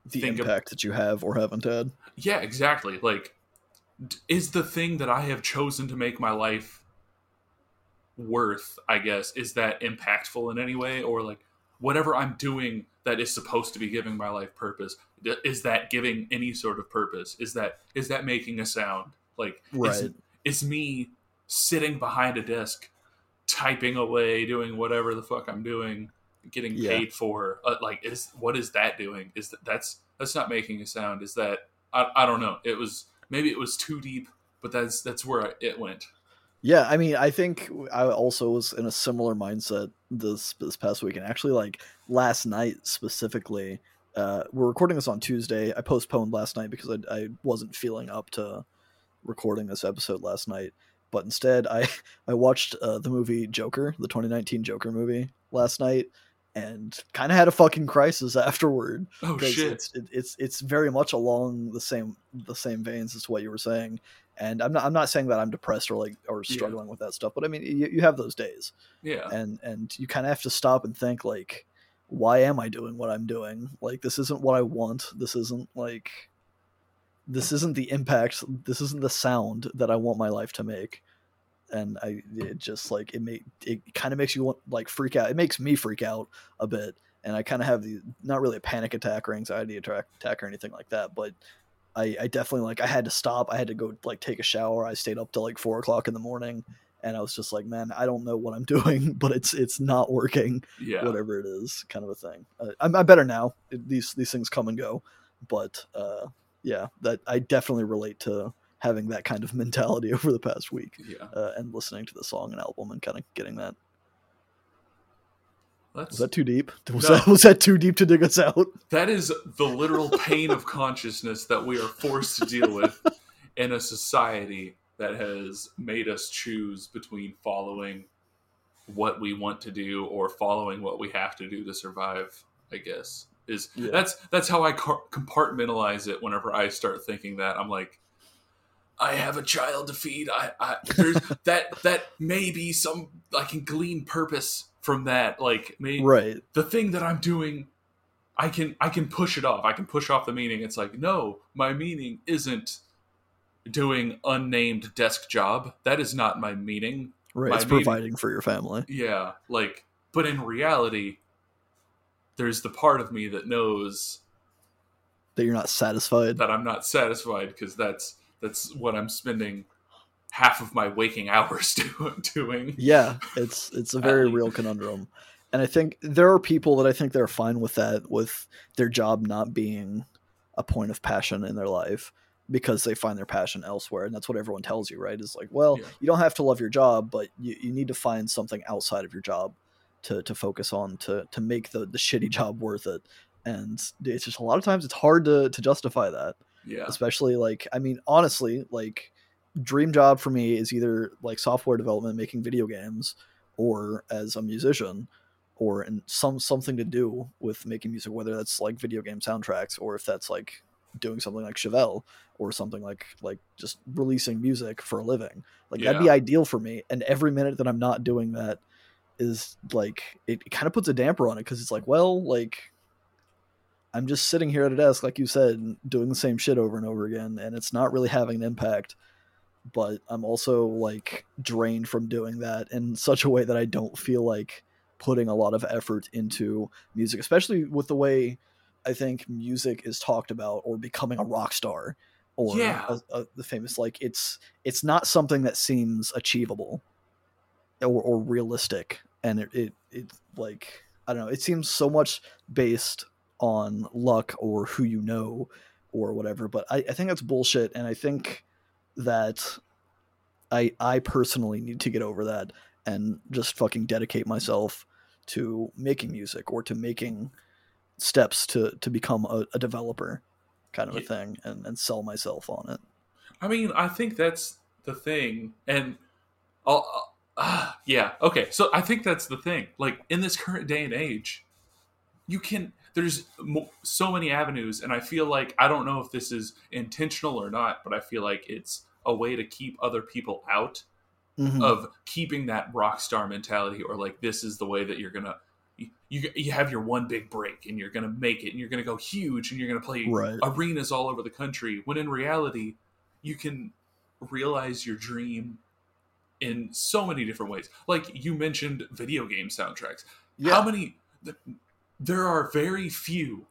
The of- impact that you have or haven't had. yeah exactly like is the thing that i have chosen to make my life worth i guess is that impactful in any way? Or like whatever i'm doing that is supposed to be giving my life purpose is that giving any sort of purpose? Is that is that making a sound? Like is, Right. is me sitting behind a desk typing away doing whatever the fuck i'm doing getting Yeah. paid for uh, like is what is that doing? Is that that's that's not making a sound. Is that I, I don't know. It was maybe it was too deep but that's that's where it went Yeah, I mean, I think I also was in a similar mindset this this past week, and actually, like last night specifically. Uh, we're recording this on Tuesday. I postponed last night because I, I wasn't feeling up to recording this episode last night. But instead, I [laughs] I watched uh, the movie Joker, the 2019 Joker movie, last night, and kind of had a fucking crisis [laughs] afterward. oh shit It's, it, it's it's very much along the same the same veins as what you were saying, and I'm not I'm not saying that I'm depressed or like or Yeah. struggling with that stuff, but I mean you, you have those days, yeah and and you kind of have to stop and think like, why am I doing what I'm doing? Like this isn't what I want. This isn't like, this isn't the impact. This isn't the sound that I want my life to make. And I, it just like it make it kind of makes you want like freak out. It makes me freak out a bit, and I kind of have the not really a panic attack or anxiety attack, attack or anything like that, but I, I definitely like I had to stop. I had to go like take a shower. I stayed up till like four o'clock in the morning, and I was just like, man, I don't know what I'm [laughs] doing, but it's it's not working. yeah Whatever it is, kind of a thing. Uh, I'm, I'm better now. It- these these things come and go, but uh, yeah, that I definitely relate to having that kind of [laughs] mentality over the past week yeah uh, and listening to the song and album and kind of getting that. That's Was that too deep? [laughs] Was No. that was that too deep to dig us out? [laughs] That is the literal pain of consciousness that we are forced to deal with [laughs] in a society that has made us choose between following what we want to do or following what we have to do to survive. I guess is Yeah. that's that's how I car- compartmentalize it. Whenever I start thinking that, I'm like, I have a child to feed. I, I there's that that may be some I can glean purpose from that. Like maybe Right. the thing that I'm doing, I can I can push it off. I can push off the meaning. It's like, no, my meaning isn't doing unnamed desk job. That is not my meaning. Right. My It's meaning- providing for your family. Yeah, like but in reality, there's the part of me that knows That you're not satisfied. that I'm not satisfied because that's that's what I'm spending half of my waking hours [laughs] do- doing. yeah it's it's a very um, real conundrum and i think there are people that i think they're fine with that with their job not being a point of passion in their life because they find their passion elsewhere and that's what everyone tells you right is like well Yeah. you don't have to love your job but you, you need to find something outside of your job to, to focus on to to make the, the shitty job worth it and it's just a lot of times it's hard to, to justify that Yeah. especially like i mean honestly like dream job for me is either like software development making video games or as a musician or in some something to do with making music whether that's like video game soundtracks or if that's like doing something like Chevelle or something like like just releasing music for a living. Like that'd be ideal for me and every minute that i'm not doing that is like it, kind of puts a damper on it because it's like well like i'm just sitting here at a desk like you said doing the same shit over and over again and it's not really having an impact but i'm also like drained from doing that in such a way that i don't feel like putting a lot of effort into music especially with the way i think music is talked about or becoming a rock star or Yeah. a, a, the famous like it's it's not something that seems achievable or, or realistic and it, it it like i don't know it seems so much based on luck or who you know or whatever but i, I think that's bullshit and i think that I I personally need to get over that and just fucking dedicate myself to making music or to making steps to to become a, a developer kind of a thing and, and sell myself on it. I mean, I think that's the thing, and I'll, uh, yeah, okay. So I think that's the thing. Like in this current day and age, you can. There's mo- so many avenues, and I feel like I don't know if this is intentional or not, but I feel like it's a way to keep other people out Mhm. of keeping that rock star mentality, or like this is the way that you're gonna. You, you, you have your one big break and you're going to make it and you're going to go huge and you're going to play Right. arenas all over the country when in reality you can realize your dream in so many different ways like you mentioned video game soundtracks Yeah. how many there are very few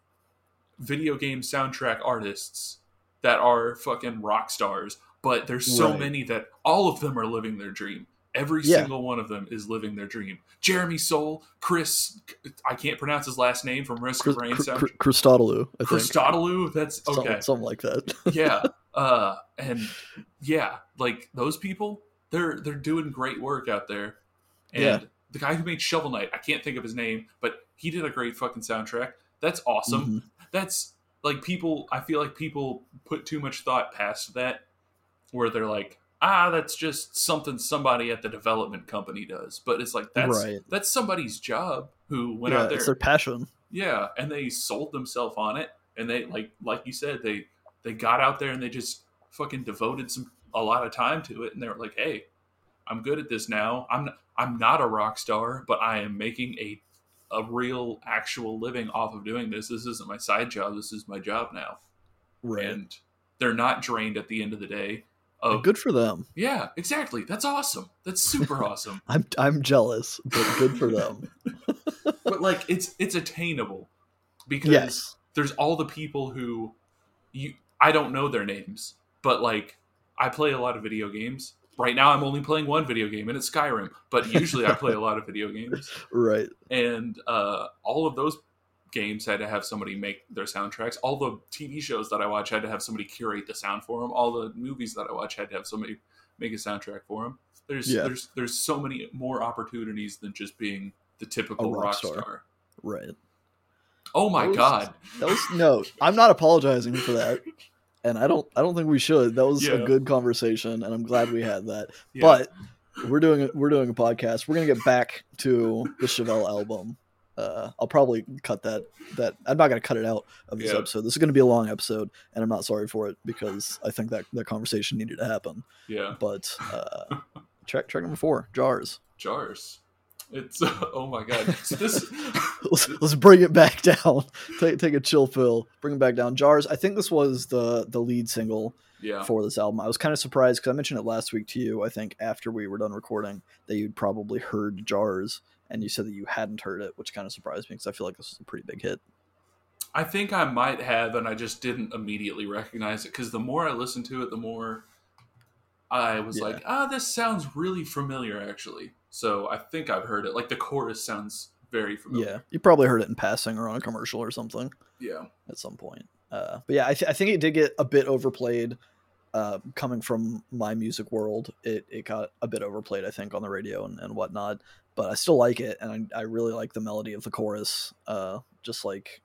video game soundtrack artists that are fucking rock stars but there's so Right. many that all of them are living their dream every Yeah. single one of them is living their dream jeremy Soule chris i can't pronounce his last name from risk Chris, of rain sound Chr- Christodoulou, that's okay Something like that. [laughs] yeah uh and yeah like those people they're they're doing great work out there and Yeah. the guy who made shovel knight i can't think of his name but he did a great fucking soundtrack that's awesome Mhm. that's like people i feel like people put too much thought past that where they're like ah that's just something somebody at the development company does but it's like that's Right. that's somebody's job who went yeah, out there it's their passion. yeah, and they sold themselves on it, and they like like you said they they got out there and they just fucking devoted some a lot of time to it, and they were like, hey, I'm good at this now. I'm I'm not a rock star, but I am making a a real actual living off of doing this. This isn't my side job. This is my job now, Right. and they're not drained at the end of the day. Of Good for them. yeah, exactly. That's awesome. That's super [laughs] awesome. I'm I'm jealous, but good for them. [laughs] but like it's it's attainable because yes. there's all the people who you I don't know their names, but like I play a lot of video games. Right now I'm only playing one video game and it's Skyrim, but usually I play a lot of video games [laughs] Right. and uh, all of those games had to have somebody make their soundtracks. All the TV shows that I watch had to have somebody curate the sound for them. All the movies that I watch had to have somebody make a soundtrack for them. There's Yeah. there's there's so many more opportunities than just being the typical rock rock star. star. Right. Oh my That was- god. That was no. I'm not apologizing for that, [laughs] and I don't. I don't think we should. That was Yeah. a good conversation, and I'm glad we had that. Yeah. But we're doing we're doing a podcast. We're gonna get back to the Chevelle album. Uh, I'll probably cut that. That I'm not gonna cut it out of this Yeah. episode. This is gonna be a long episode, and I'm not sorry for it because I think that that conversation needed to happen. yeah. But uh, [laughs] track track number four, jars. jars. It's [laughs] oh my god. So this [laughs] let's, let's bring it back [laughs] down. Take take a chill pill. Bring it back down. Jars. I think this was the the lead single yeah. for this album. I was kind of surprised because I mentioned it last week to you. I think after we were done recording that you'd probably heard Jars, and you said that you hadn't heard it, which kind of surprised me because I feel like this was a pretty big hit. I think I might have and I just didn't immediately recognize it cuz the more I listened to it the more I was Yeah. like, "Ah, this sounds really familiar actually." So I think I've heard it. Like the chorus sounds very familiar. Yeah, you probably heard it in passing or on a commercial or something. Yeah. at some point. Uh, but yeah, I, th- I think it did get a bit overplayed. Uh, coming from my music world, it, it got a bit overplayed, I think, on the radio and, and whatnot. But I still like it, and I, I really like the melody of the chorus. Uh, just like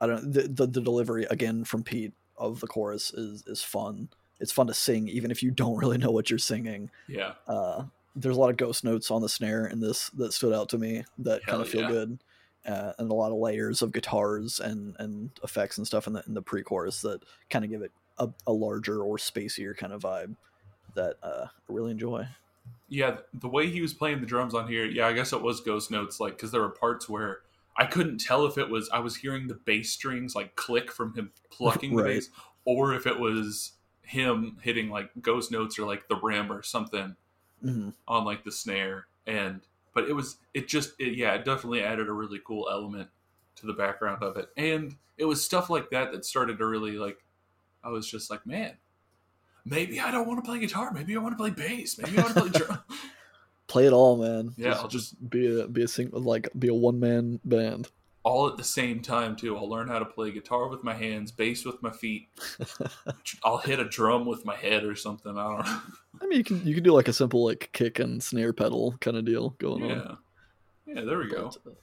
I don't the, the the delivery again from Pete of the chorus is is fun. It's fun to sing, even if you don't [laughs] really know what you're singing. Yeah. Uh, there's a lot of ghost notes on the snare in this that stood out to me that kind of feel yeah. good, uh, and a lot of layers of guitars and and effects and stuff in the in the pre-chorus that kind of give it a, a larger or spacier kind of vibe that uh, I really enjoy. Yeah, the way he was playing the drums on here, yeah, I guess it was ghost notes like cuz there were parts where I couldn't tell if it was I was hearing the bass strings like click from him plucking the bass or if it was him hitting like ghost notes or like the rim or something hmm on like the snare and but it was it just it, yeah it definitely added a really cool element to the background of it. And it was stuff like that that started to really like i was just like man maybe i don't want to play guitar. Maybe i want to play bass. Maybe i want to play drum. [laughs] Play it all, man. Yeah, I'll just- be a be a single like be a one man band. All at the same time too i'll learn how to play guitar with my hands bass with my feet [laughs] i'll hit a drum with my head or something i don't know [laughs] I mean, you can you can do like a simple like kick and snare pedal kind of deal going yeah. on. Yeah, there we go. But, uh,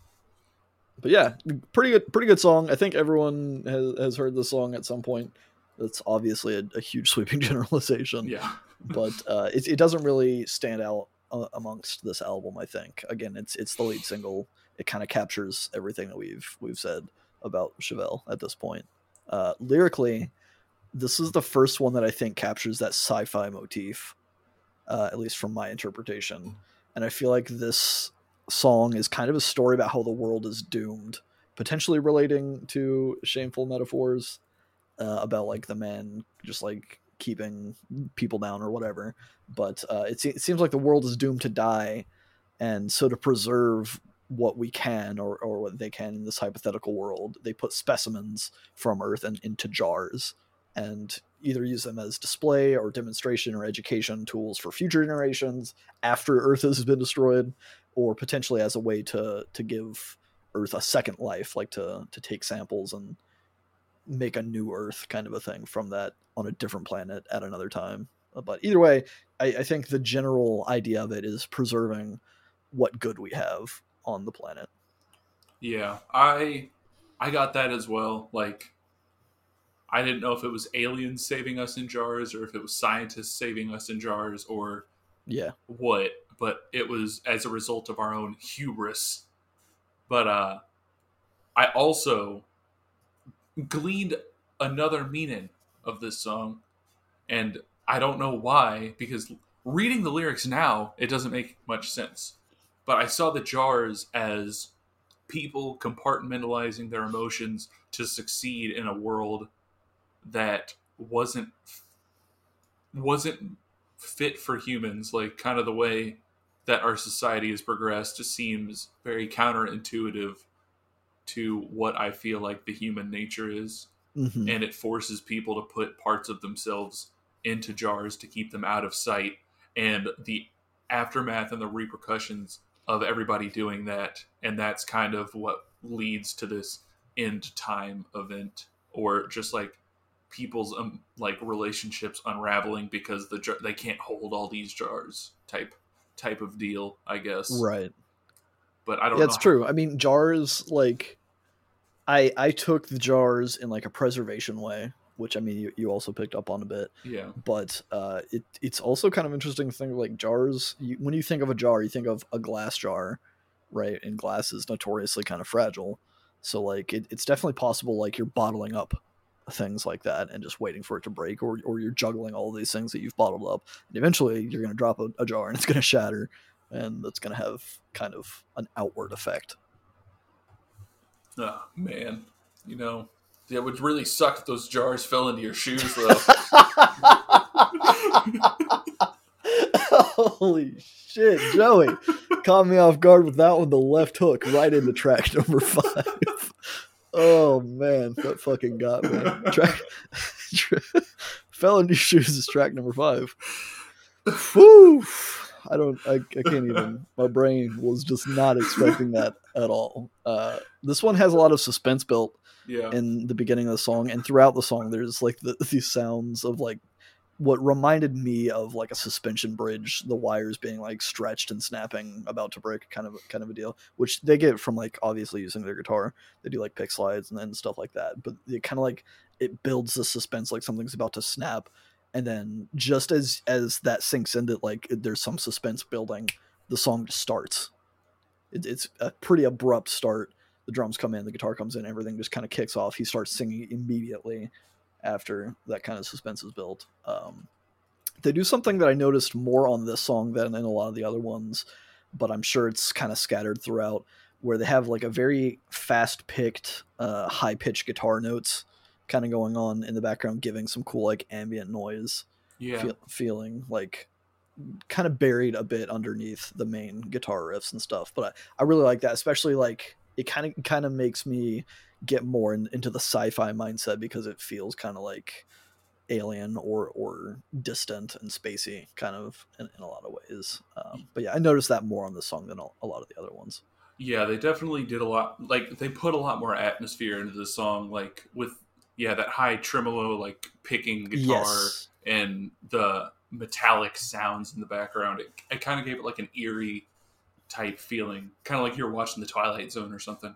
but yeah, pretty good, pretty good song. I think everyone has has heard the song at some point. It's obviously a, a huge sweeping [laughs] generalization, Yeah. but uh, it, it doesn't really stand out uh, amongst this album. I think again, it's it's the lead single. It kind of captures everything that we've we've said about Chevelle at this point. Uh, lyrically, this is the first one that I think captures that sci-fi motif, uh, at least from my interpretation. And I feel like this song is kind of a story about how the world is doomed, potentially relating to shameful metaphors uh, about like the man just like keeping people down or whatever. But uh, it, se- it seems like the world is doomed to die, and so to preserve what we can or, or what they can in this hypothetical world, they put specimens from Earth and into jars and either use them as display or demonstration or education tools for future generations after Earth has been destroyed, or potentially as a way to to give Earth a second life, like to to take samples and make a new Earth kind of a thing from that on a different planet at another time. Uh, but either way, I, I think the general idea of it is preserving what good we have on the planet. Yeah, I I got that as well. Like I didn't know if it was aliens saving us in jars or if it was scientists saving us in jars or Yeah. what, but it was as a result of our own hubris. But uh I also gleaned another meaning of this song and I don't know why because reading the lyrics now it doesn't make much sense. But I saw the jars as people compartmentalizing their emotions to succeed in a world that wasn't wasn't fit for humans like kind of the way that our society has progressed just seems very counterintuitive to what I feel like the human nature is Mhm. and it forces people to put parts of themselves into jars to keep them out of sight and the aftermath and the repercussions of everybody doing that and that's kind of what leads to this end time event or just like people's um, like relationships unraveling because the jar- they can't hold all these jars type type of deal i guess Right. but i don't Yeah, know it's how- true. I mean, jars like I I took the jars in like a preservation way, which I mean you, you also picked up on a bit. yeah But uh, it it's also kind of interesting to think of, like jars. You, when you think of a jar, you think of a glass jar, right? And glass is notoriously kind of fragile. So like it, it's definitely possible like you're bottling up things like that and just waiting for it to break, or or you're juggling all these things that you've bottled up, and eventually you're gonna drop a, a jar and it's gonna shatter, and that's gonna have kind of an outward effect. oh man you know it would really suck if those jars fell into your shoes though Holy shit, Joey. Caught me off guard with that one, the left hook right into track number five. Oh man, that fucking got me. Track [laughs] Fell into your shoes is track number five. Whew. I don't I, I can't even my brain was just not expecting that at all. Uh, this one has a lot of suspense built yeah. in the beginning of the song and throughout the song there's like the, [laughs] these sounds of like what reminded me of like a suspension bridge the wires being like stretched and snapping about to break kind of kind of a deal which they get from like obviously using their guitar. They do like pick slides and then stuff like that but it kind of like it builds the suspense like something's about to snap and then just as as that sinks in that like there's some suspense building the song just starts. It, it's a pretty abrupt start the drums come in, the guitar comes in, everything just kind of kicks off. He starts singing immediately after that kind of suspense is built. Um, they do something that I noticed more on this song than in a lot of the other ones, but I'm sure it's kind of scattered throughout, where they have like a very fast picked, uh, high pitched guitar notes kind of going on in the background, giving some cool like ambient noise yeah feel, feeling like kind of buried a bit underneath the main guitar riffs and stuff but i, I really like that especially like it kind of kind of makes me get more in, into the sci-fi mindset because it feels kind of like alien or or distant and spacey kind of in, in a lot of ways um, but yeah i noticed that more on this song than a, a lot of the other ones Yeah, they definitely did a lot. Like they put a lot more atmosphere into the song, like with yeah that high tremolo, like picking guitar, yes and the metallic sounds in the background. It, it kind of gave it like an eerie type feeling, kind of like you're watching the Twilight Zone or something.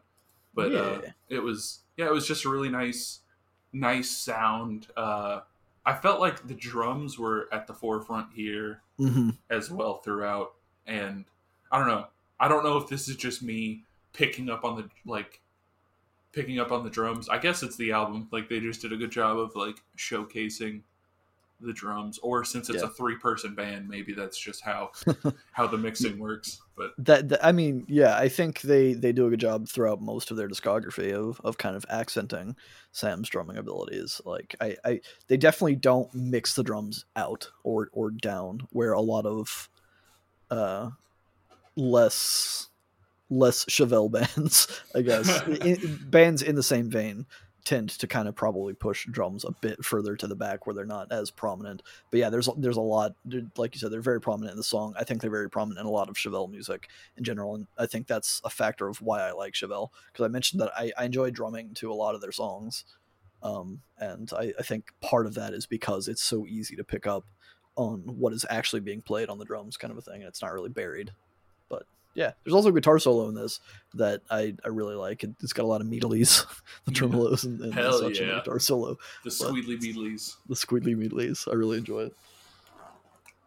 But uh, it was yeah, it was just a really nice, nice sound. Uh, I felt like the drums were at the forefront here hmm as well throughout, and I don't know. I don't know if this is just me picking up on the like picking up on the drums. I guess it's the album. Like they just did a good job of like showcasing the drums. Or since it's Yeah. a three person band, maybe that's just how [laughs] how the mixing works. But that, that i mean yeah i think they they do a good job throughout most of their discography of of kind of accenting sam's drumming abilities like i i they definitely don't mix the drums out or or down where a lot of uh less less chevelle [laughs] bands i guess [laughs] I- I- bands in the same vein tend to kind of probably push drums a bit further to the back where they're not as prominent. But yeah there's there's a lot like you said they're very prominent in the song. I think they're very prominent in a lot of chevelle music in general and i think that's a factor of why i like chevelle because i mentioned that I, I enjoy drumming to a lot of their songs um, and I, I think part of that is because it's so easy to pick up on what is actually being played on the drums kind of a thing and it's not really buried yeah there's also a guitar solo in this that i, I really like it, it's got a lot of meadlies [laughs] the Yeah. tremolos and, and Hell such in the yeah. guitar solo the Squeedly Beedleys. the squeedly meadlies i really enjoy it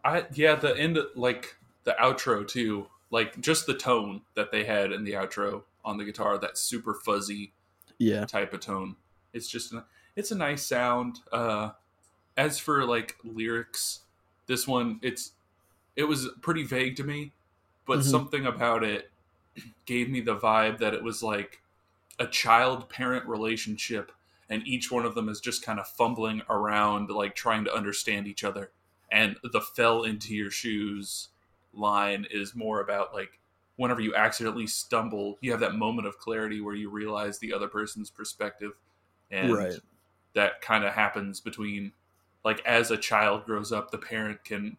I yeah, the end like the outro too. Like just the tone that they had in the outro on the guitar, that super fuzzy yeah type of tone. It's just a, it's a nice sound. Uh as for like lyrics, this one it's it was pretty vague to me, but Mhm. something about it gave me the vibe that it was like a child parent relationship and each one of them is just kind of fumbling around like trying to understand each other and the fell into your shoes line is more about like whenever you accidentally stumble you have that moment of clarity where you realize the other person's perspective and Right. that kind of happens between like as a child grows up the parent can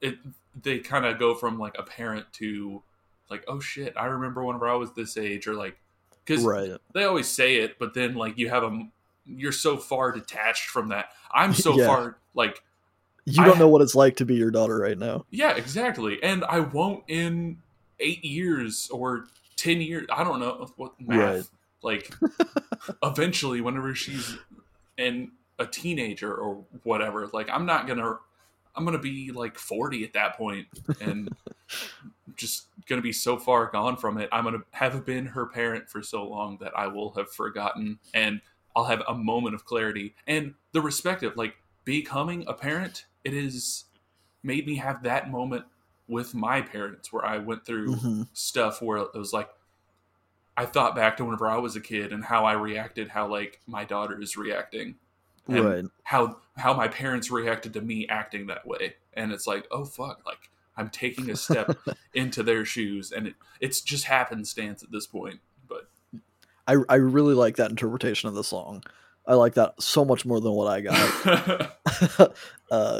it they kind of go from like a parent to like oh shit i remember whenever i was this age or like because right they always say it, but then like you have a you're so far detached from that. I'm [laughs] so Yeah. far like you don't know what it's like to be your daughter right now yeah, exactly. And I won't in eight years or ten years. I don't know uh, what math. Right. Like [laughs] eventually, whenever she's in a teenager or whatever, like I'm not gonna. I'm gonna be like 40 at that point, and [laughs] just gonna be so far gone from it. I'm gonna have been her parent for so long that I will have forgotten, and I'll have a moment of clarity and the respective, like becoming a parent. It has made me have that moment with my parents where I went through Mhm. stuff where it was like I thought back to whenever I was a kid and how I reacted, how like my daughter is reacting, right how how my parents reacted to me acting that way, and it's like, oh fuck, like I'm taking a step [laughs] into their shoes, and it it's just happenstance at this point. But I, I really like that interpretation of the song. I like that so much more than what I got. [laughs] [laughs]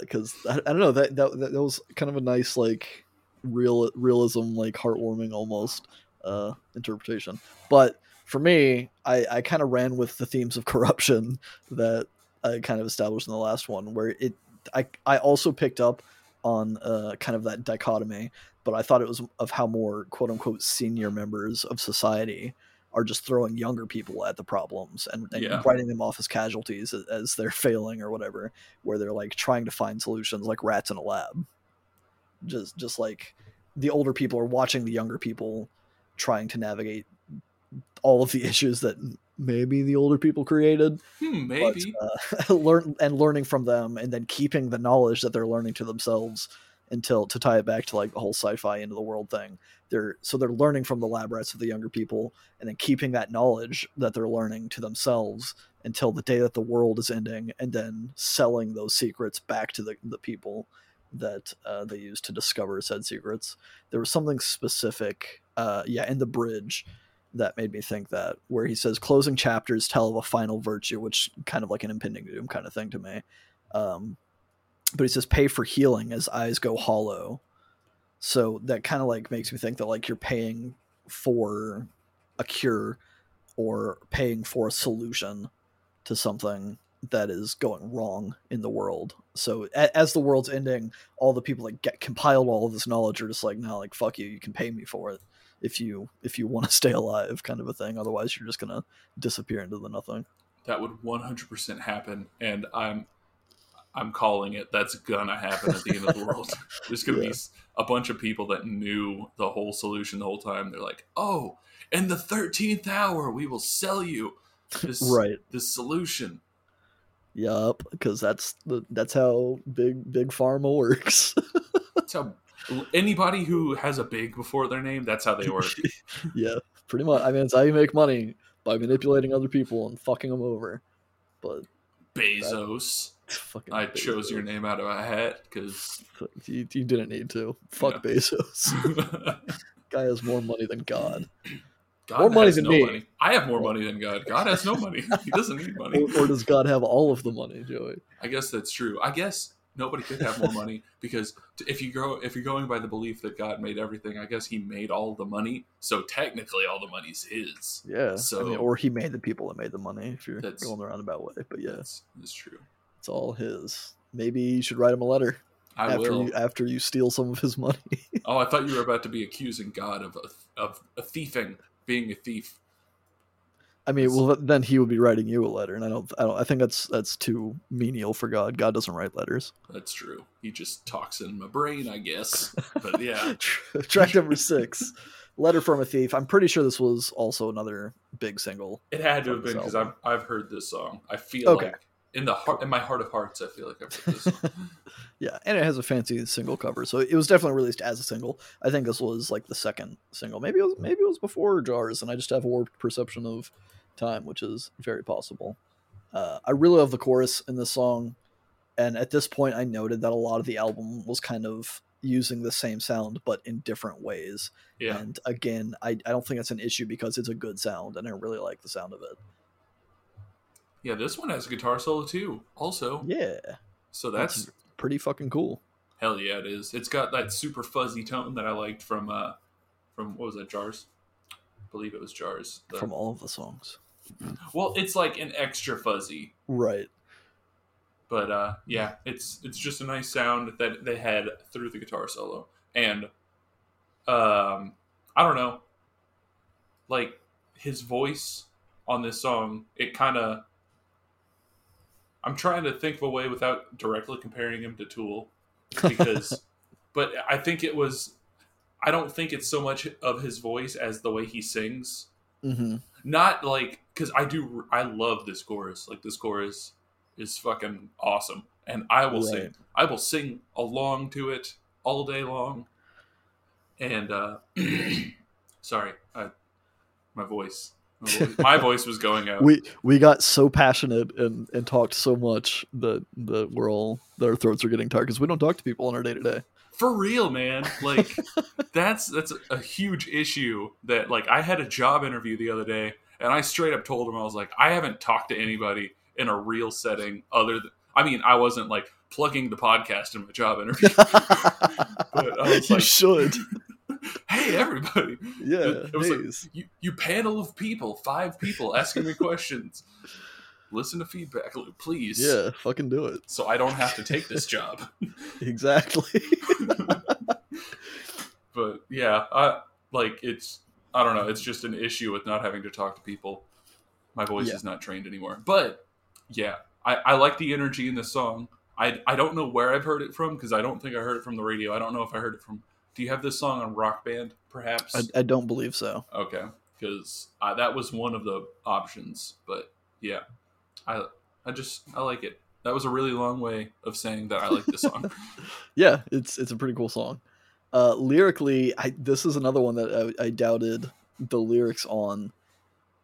Because I, I don't know that, that that was kind of a nice like real realism, like heartwarming almost uh, interpretation. But for me, I, I kind of ran with the themes of corruption that I kind of established in the last one, where it I I also picked up on uh, kind of that dichotomy, but I thought it was of how more quote unquote senior members of society are just throwing younger people at the problems and, and Yeah. writing them off as casualties as, as they're [laughs] failing or whatever, where they're like trying to find solutions like rats in a lab. Just just like the older people are watching the younger people trying to navigate all of the [laughs] issues that maybe the older people created hmm, but, maybe. uh, [laughs] learn and learning from them and then keeping the knowledge that they're learning to themselves until to tie it back to like the whole sci-fi into the world thing. They're so they're learning from the lab rats of the younger people and then keeping that knowledge that they're learning to themselves until the day that the world is ending and then selling those secrets back to the, the people that uh, they use to discover said secrets. There was something specific uh, yeah in the bridge that made me think that where he says closing chapters tell of a final virtue which kind of like an impending doom kind of thing to me. Um, but he says pay for healing as eyes go hollow. So that kind of like makes me think that like you're paying for a cure or paying for a solution to something that is going wrong in the world. So a- as the world's ending, all the people that get compiled all of this knowledge are just like, no, like fuck you, you can pay me for it if you if you want to [laughs] stay alive, kind of a thing. Otherwise, you're just gonna disappear into the nothing. That would 100% happen, and I'm I'm calling it. That's gonna happen at the end of the world. [laughs] [laughs] There's gonna Yeah. be a bunch of people that knew the whole solution the whole time. They're like, "Oh, in the thirteenth hour, we will sell you this Right. this solution." Yup. Because that's the that's how big big pharma works. That's how anybody who has a big before their name. That's how they work. [laughs] yeah, pretty much. I mean, it's how you make money by manipulating other people and fucking them over. But Bezos. I chose your name out of a hat because You, you didn't need to. Fuck Yeah. Bezos. [laughs] Guy has more money than God. God More money has than no me. money. I have more money than God. God has no money. [laughs] He doesn't need money. Or, or does God have all of the money, Joey? I guess that's true. I guess nobody could have more money [laughs] because if you go if you're going by the belief that God made everything, I guess He made all the money. So technically, all the money's His. Yeah. I So- mean, or he made the people that made the money. If you're going the roundabout way, but yeah, That's, that's true. it's all his. Maybe you should write him a letter I after will. you after you steal some of his money. [laughs] Oh, I thought you were about to be accusing God of a, of a thieving, being a thief. I mean, well, then he would be writing you a letter, and I don't, I don't, I think that's that's too menial for God. God doesn't write letters. That's true. He just talks in my brain, I guess. [laughs] But yeah, Track number six, "Letter from a Thief." I'm pretty sure this was also another big single. it had to have been because I've. I've heard this song. I feel Okay. like in the heart, in my heart of hearts, I feel like I've heard this. [laughs] Yeah, and it has a fancy single cover, so it was definitely released as a single. I think this was like the second single. Maybe it was maybe it was before Jars, and I just have a warped perception of time, which is very possible. Uh, I really love the chorus in this song, and at this point, I noted that a lot of the album was kind of using the same sound but in different ways. Yeah, And again, I, I don't think that's an issue because it's a good sound, and I really like the sound of it. Yeah. This one has a guitar solo too. Also, Yeah, so that's pretty fucking cool. hell yeah, it is. It's got that super fuzzy tone that I liked from uh from what was that Jars? I believe it was Jars. The- From all of the songs, well, it's like an extra fuzzy, right? but uh yeah, it's it's just a nice sound that they had through the guitar solo, and um I don't know, like his voice on this song, it kind of. I'm trying to think of a way without directly comparing him to Tool, because [laughs] but I think it was I don't think it's so much of his voice as the way he sings. hmm Not like cuz I do I love this chorus. Like this chorus is fucking awesome and I will Right. sing. I will sing along to it all day long. And uh [clears throat] sorry, I, my voice my voice, was going out. [laughs] we we got so passionate and and talked so much that that we're all that our throats are getting tired because we don't talk to people on our day to day. for real man like [laughs] that's that's a huge issue that like i had a job interview the other day and i straight up told him i was like i haven't talked to anybody in a real setting other than i mean i wasn't like plugging the podcast in my job interview [laughs] but i was you should. Hey [laughs] everybody Yeah. It- it was like- you, you panel of people five people asking me questions listen to feedback loop please yeah. Fucking do it. so i don't have to take this job [laughs] [laughs] Exactly. but yeah, I like it's I don't know, it's just an issue with not having to talk to people. My voice Yeah. is not trained anymore. But yeah, I, I like the energy in this song. I I don't know where I've heard it from because I don't think I heard it from the radio. I don't know if I heard it from. Do you have this song on Rock Band? Perhaps. I, I don't believe so. okay, because that was one of the options. But yeah, I I just I like it. That was a really long way of saying that I like this song. [laughs] Yeah, it's it's a pretty cool song. Uh, lyrically, I, this is another one that I, I doubted the lyrics on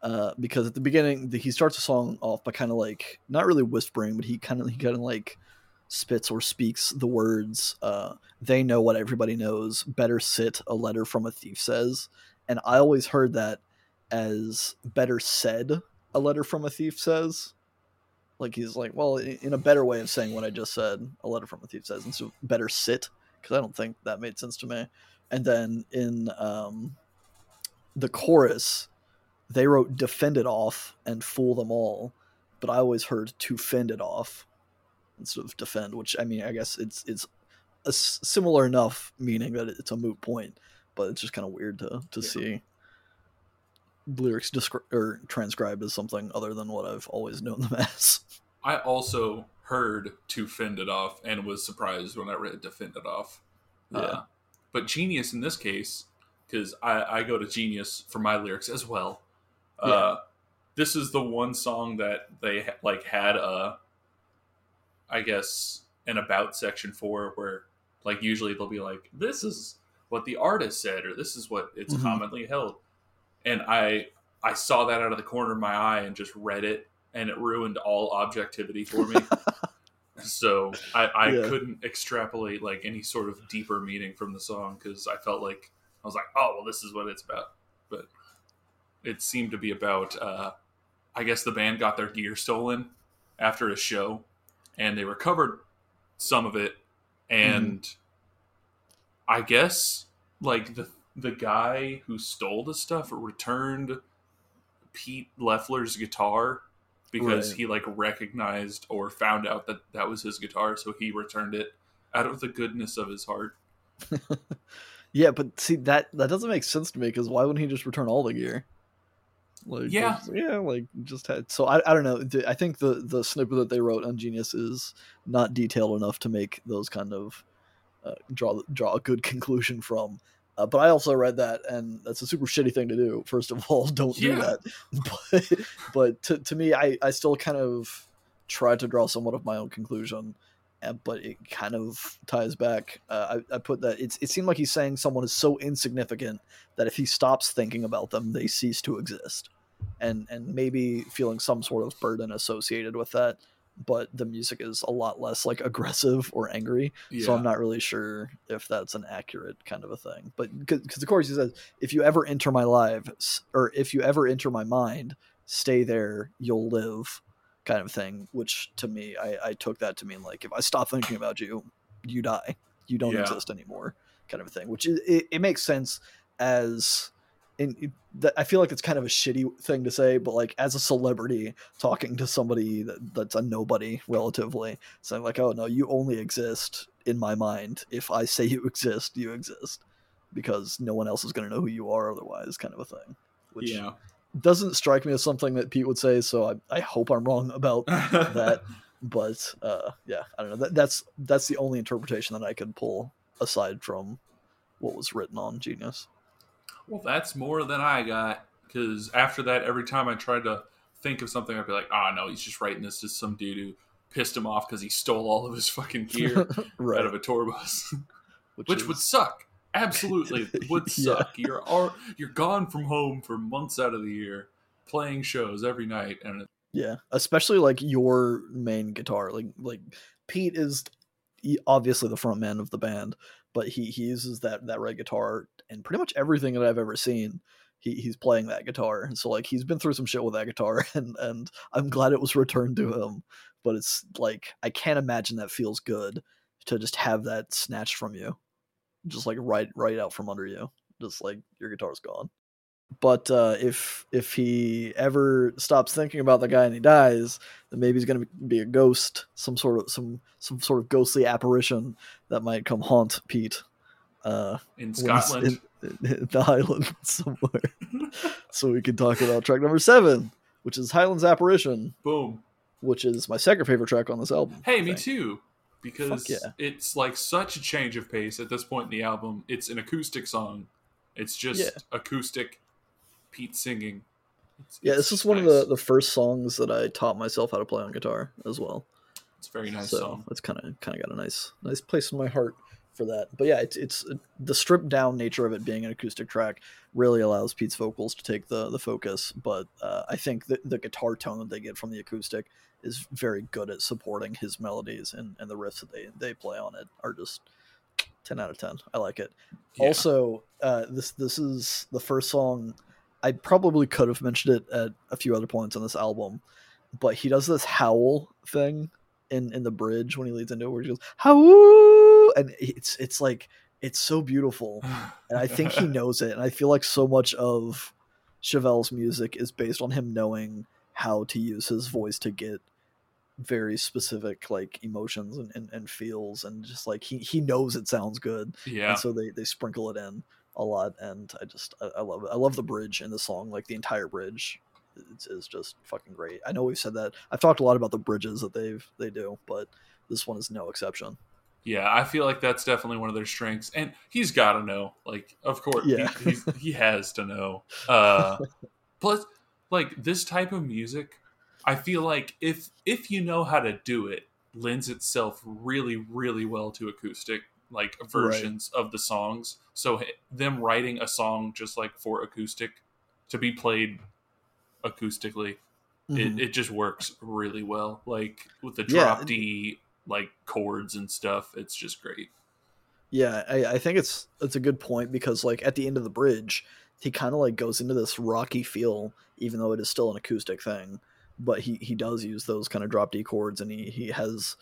uh, because at the beginning the, he starts a song off by kind of like not really whispering, but he kind of he kind of like spits or speaks the words. Uh, they know what everybody knows. Better sit. A letter from a thief says, and I always heard that as better said. A letter from a thief says. Like he's like, well, in a better way of saying what I just said, a letter from a thief says, and so better sit because I don't think that made sense to me. And then in um, the chorus, they wrote "defend it off" and "fool them all," but I always heard "to fend it off." Instead of defend. Which I mean, I guess it's it's a similar enough meaning that it's a moot point, but it's just kind of weird to to yeah. see lyrics descri- or transcribed as something other than what I've always known them [laughs] as. I also heard to fend it off and was surprised when I read to fend it off. Yeah. Uh, but genius in this case, because I, I go to genius for my lyrics as well. Yeah. Uh, this is the one song that they like had a, I guess, an about section for where like usually they'll be like, this is what the artist said or this is what it's mm-hmm. commonly held, and I I saw that out of the corner of my eye and just read it and it ruined all objectivity for me. [laughs] so I, I yeah. couldn't extrapolate like any sort of deeper meaning from the song because I felt like I was like, oh well, this is what it's about. But it seemed to be about, uh, I guess the band got their gear stolen after a show, and they recovered some of it, and mm. I guess like the the guy who stole the stuff returned Pete Loeffler's guitar because right. he like recognized or found out that that was his guitar, so he returned it out of the goodness of his heart. [laughs] yeah, but see that that doesn't make sense to me because why wouldn't he just return all the gear? Like, yeah, yeah, like just had. So I, I don't know. I think the the snippet that they wrote on Genius is not detailed enough to make those kind of uh, draw draw a good [laughs] conclusion from. Uh, but I also read that, and that's a super shitty thing to do. First of [laughs] all, don't yeah. do that. [laughs] But, but to, to me, I, I still kind of tried to draw somewhat of my own conclusion, but it kind of ties back. Uh, I, I put that it's, it seemed like he's saying someone is so insignificant that if he stops thinking about them, they cease to exist, and and maybe feeling some sort of burden associated with that but the music is a lot less like aggressive or angry. Yeah. So I'm not really sure if that's an accurate kind of a thing. But because of course he says, if you ever enter my life or if you ever enter my mind, stay there, you'll live, kind of thing. Which to me, I, I took that to mean like if I stop thinking about you, you die, you don't yeah. exist anymore, kind of a thing. Which is, it, it makes sense as and I feel like it's kind of a shitty thing to say, but like as a celebrity talking to somebody that, that's a nobody relatively, saying like, "Oh no, you only exist in my mind. If I say you exist, you exist, because no one else is going to know who you are otherwise." Kind of a thing. Which yeah. Doesn't strike me as something that Pete would say. So I, I hope I'm wrong about that. [laughs] But uh, yeah, I don't know. That, that's that's the only interpretation that I could pull aside from what was written on Genius. Well, that's more than I got because after that, every time I tried to think of something, I'd be like, "Oh no, he's just writing this to some dude who pissed him off because he stole all of his fucking gear [laughs] right. out of a tour bus, which, which is... would suck. Absolutely, would [laughs] suck. yeah. You're all, you're gone from home for months out of the year, playing shows every night, and yeah, especially like your main guitar, like like Pete is obviously the front man of the band, but he he uses that that red guitar and pretty much everything that I've ever seen. He, he's playing that guitar, and so like he's been through some shit with that guitar, [laughs] and and I'm glad it was returned to him. But it's like I can't imagine that feels good to just have that snatched from you, just like right right out from under you, just like your guitar's gone. But uh, if if he ever stops thinking about the guy and he dies, then maybe he's going to be a ghost, some sort of some some sort of ghostly apparition that might come haunt Pete uh, in Scotland, in, in the Highlands [laughs] somewhere. [laughs] so we can talk about track number seven, which is Highlands Apparition. Boom. Which is my second favorite track on this album. Hey, me too. Because yeah. it's like such a change of pace at this point in the album. It's an acoustic song. It's just yeah. acoustic Pete singing. It's, yeah, it's this is nice. one of the, the first songs that I taught myself how to play on guitar as well. It's very nice so song. It's kind of kind of got a nice nice place in my heart for that. But yeah, it's it's the stripped down nature of it being an acoustic track really allows Pete's vocals to take the the focus. But uh, I think the the guitar tone that they get from the acoustic is very good at supporting his melodies and, and the riffs that they they play on it are just 10 out of 10 i like it yeah. also uh, this this is the first song i probably could have mentioned it at a few other points on this album but he does this howl thing in in the bridge when he leads into it where he goes howl and it's it's like it's so beautiful. And i think he [laughs] knows it. And i feel like so much of Chevelle's music is based on him knowing how to use his voice to get very specific like emotions and, and, and feels. And just like he, he knows it sounds good. Yeah. and so they, they sprinkle it in a lot. And i just I, I love it. I love the bridge in the song. Like the entire bridge is, is just fucking great. I know we've said that. I've talked a lot about the bridges that they've they do but this one is no exception Yeah, I feel like that's definitely one of their strengths, and he's got to know. Like, of course, Yeah. he, he's, he has to know. Uh, [laughs] plus, like this type of music, I feel like if if you know how to do it, lends itself really, really well to acoustic like versions of the songs. So them writing a song just like for acoustic to be played acoustically Mhm. it, it just works really well like with the Yeah. drop d like chords and stuff it's just great Yeah, I, I think it's it's a good point because like at the end of the bridge, he kind of like goes into this rocky feel, even though it is still an acoustic thing. But he he does use those kind of drop D chords, and he he has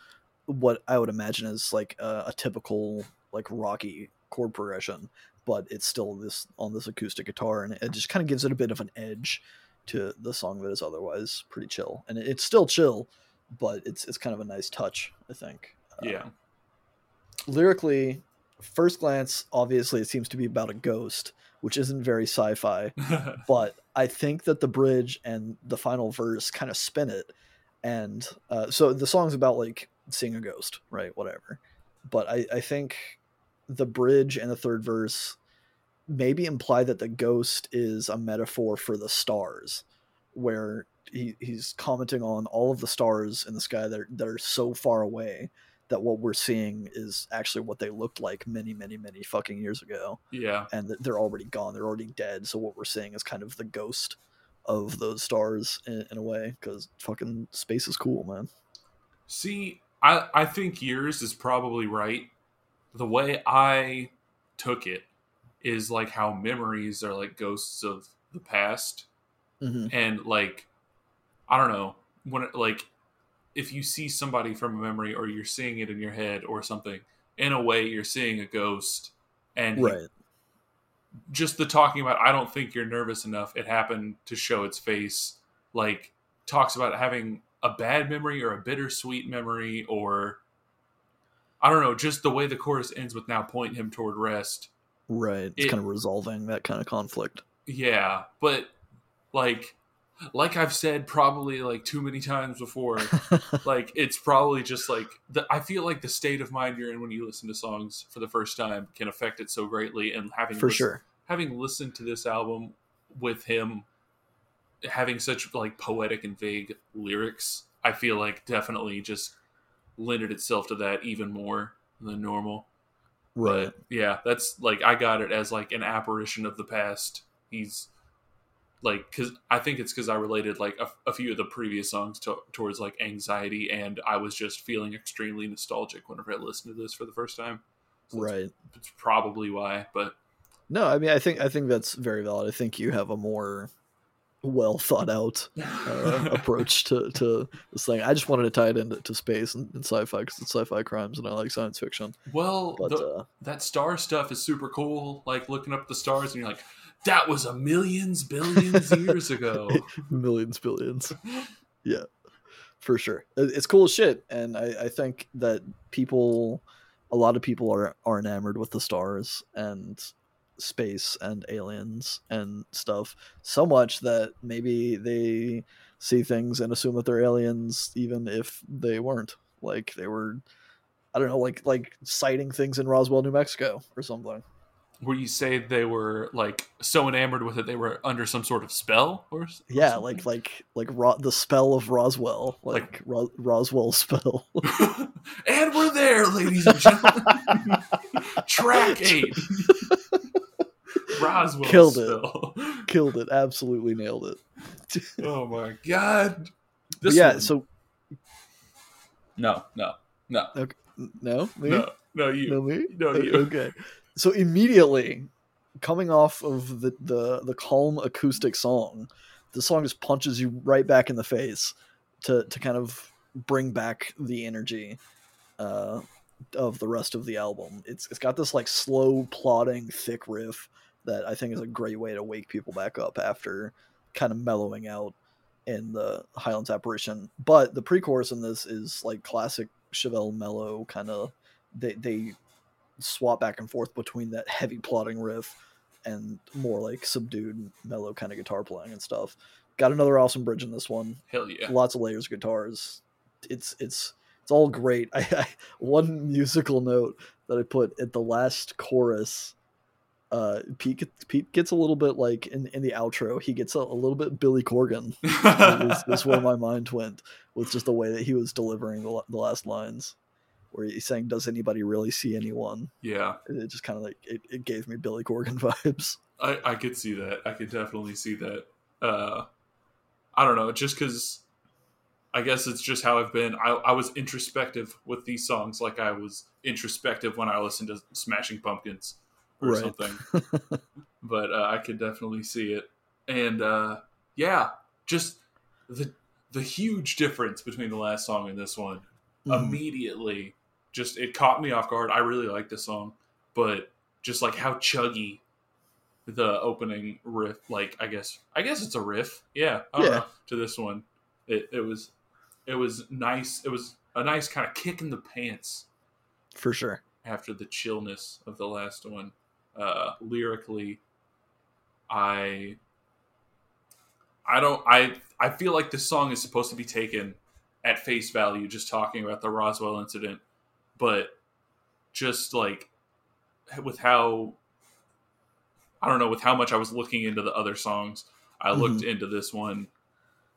what I would imagine is like a, a typical like rocky chord progression, but it's still this on this acoustic guitar, and it just kind of gives it a bit of an edge to the song that is otherwise pretty chill, and it, it's still chill, but it's it's kind of a nice touch, I think. Uh, yeah lyrically, first glance, obviously, it seems to be about a ghost, which isn't very sci-fi. [laughs] But I think that the bridge and the final verse kind of spin it, and uh, so the song's about like seeing a ghost, right? Whatever. But I, I think the bridge and the third verse maybe imply that the ghost is a metaphor for the stars, where he, he's commenting on all of the stars in the sky that are, that are so far away that what we're seeing is actually what they looked like many, many, many fucking years ago, yeah and they're already gone. They're already dead. So what we're seeing is kind of the ghost of those stars in, in a way, because fucking space is cool, man. see i i think yours is probably right the way i took it is like how memories are like ghosts of the past hmm and like i don't know when it, like if you see somebody from a memory or you're seeing it in your head or something in a way you're seeing a ghost and he- Right. just the talking about i don't think you're nervous enough it happened to show its face like talks about having a bad memory or a bittersweet memory or i don't know just the way the chorus ends with now point him toward rest Right. It's It- kind of resolving that kind of conflict. yeah but like like i've said probably like too many times before [laughs] like it's probably just like the, i feel like the state of mind you're in when you listen to songs for the first time can affect it so greatly and having For sure. having listened to this album with him having such like poetic and vague lyrics i feel like definitely just lended itself to that even more than normal Right. but yeah that's like i got it as like an apparition of the past he's like because i think it's because i related like a, a few of the previous songs to, towards like anxiety and i was just feeling extremely nostalgic whenever i listened to this for the first time So Right. it's probably why but No, I mean, I think I think that's very valid. I think you have a more well thought out uh, [laughs] approach to, to this thing. I just wanted to tie it into to space and, and sci-fi because it's sci-fi crimes and I like science fiction. well But the, uh, that star stuff is super cool like looking up the stars and you're like that was a millions billions years ago. [laughs] Millions, billions, yeah, for sure. It's cool as shit, and I, I think that people, a lot of people are are enamored with the stars and space and aliens and stuff so much that maybe they see things and assume that they're aliens even if they weren't. Like they were i don't know like like sighting things in roswell new mexico or something where you say they were like so enamored with it they were under some sort of spell or or yeah something? like like like Ro- the spell of roswell like, Like- Ro- roswell spell. [laughs] And we're there ladies and gentlemen. [laughs] Track [laughs] eight. Roswell Killed it. killed it. Absolutely nailed it. Oh my god. This yeah one- so no no no. Okay. no? Me? No no you. No me? No, you. okay so immediately coming off of the, the the calm acoustic song the song just punches you right back in the face to to kind of bring back the energy uh of the rest of the album it's it's got this like slow plodding thick riff that i think is a great way to wake people back up after kind of mellowing out in the Highlands apparition. But the pre-chorus in this is like classic Chevelle mellow kind of. They they swap back and forth between that heavy plotting riff and more like subdued mellow kind of guitar playing and stuff. Got another awesome bridge in this one. Hell yeah. Lots of layers of guitars. It's it's it's all great. [laughs] I, I one musical note that I put at the last chorus. Uh, Pete gets, Pete gets a little bit like in, in the outro. He gets a, a little bit Billy Corgan. [laughs] is where my mind went with just the way that he was delivering the, the last lines, where he's saying, "Does anybody really see anyone?" yeah. It just kind of like it, it gave me Billy Corgan [laughs] vibes. I, I could see that. I could definitely see that. Uh, I don't know, just because I guess it's just how I've been. I, I was introspective with these songs, like I was introspective when I listened to Smashing Pumpkins or Right. something. [laughs] but uh, I could definitely see it, and uh, yeah, just the the huge difference between the last song and this one Mhm. immediately just it caught me off guard. I really like this song, but just like how chuggy the opening riff, like I guess I guess it's a riff, yeah, I don't Yeah. know, to this one, it it was it was nice. It was a nice kind of kick in the pants For sure. after the chillness of the last one. Uh, lyrically, I I don't I I feel like this song is supposed to be taken at face value, just talking about the Roswell incident, but just like with how I don't know with how much I was looking into the other songs, I mm-hmm. looked into this one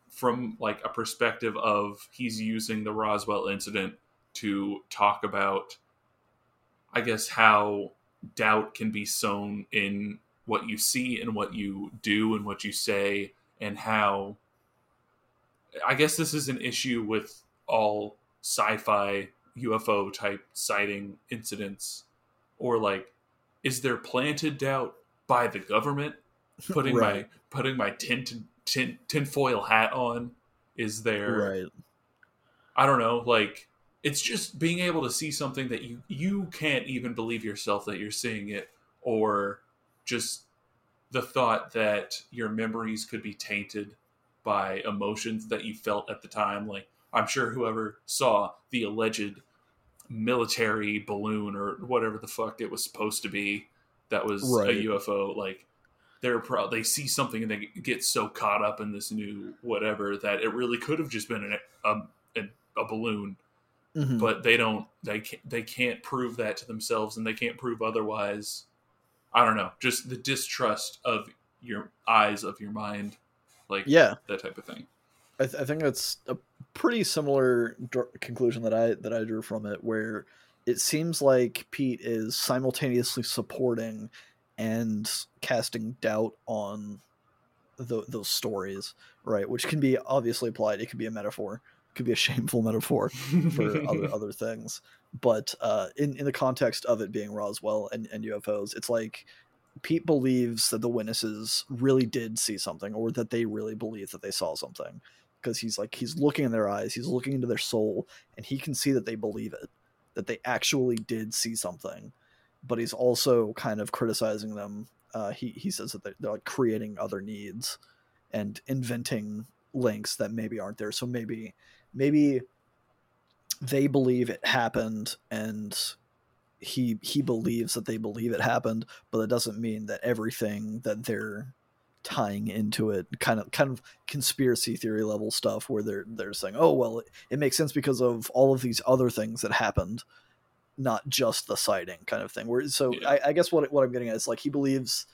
from like a perspective of he's using the Roswell incident to talk about I guess how doubt can be sown in what you see and what you do and what you say and how I guess this is an issue with all sci-fi UFO type sighting incidents or like is there planted doubt by the government [laughs] putting my putting my tint tin tinfoil hat on is there Right. I don't know, like it's just being able to see something that you you can't even believe yourself that you're seeing it or just the thought that your memories could be tainted by emotions that you felt at the time like I'm sure whoever saw the alleged military balloon or whatever the fuck it was supposed to be that was Right. a UFO like they're pro- they see something and they get so caught up in this new whatever that it really could have just been an, a, a, a balloon Mhm. but they don't they can't, they can't prove that to themselves and they can't prove otherwise i don't know just the distrust of your eyes of your mind like yeah, that type of thing I, th- I think that's a pretty similar dr- conclusion that I that I drew from it, where it seems like Pete is simultaneously supporting and casting doubt on tho- those stories, right? Which can be obviously applied. It could be a metaphor, it could be a [laughs] shameful metaphor for other [laughs] other things. But uh, in in the context of it being Roswell and, and UFOs, it's like Pete believes that the witnesses really did see something, or that they really believe that they saw something, because he's like he's looking in their eyes, he's looking into their soul, and he can see that they believe it, that they actually did see something. But he's also kind of criticizing them. Uh, he he says that they're, they're like creating other needs and inventing links that maybe aren't there. So maybe maybe they believe it happened and he he believes that they believe it happened but that doesn't mean that everything that they're tying into it kind of kind of conspiracy theory level stuff where they're they're saying oh well it, it makes sense because of all of these other things that happened not just the sighting kind of thing where so Yeah. I, I guess what what i'm getting at is like he believes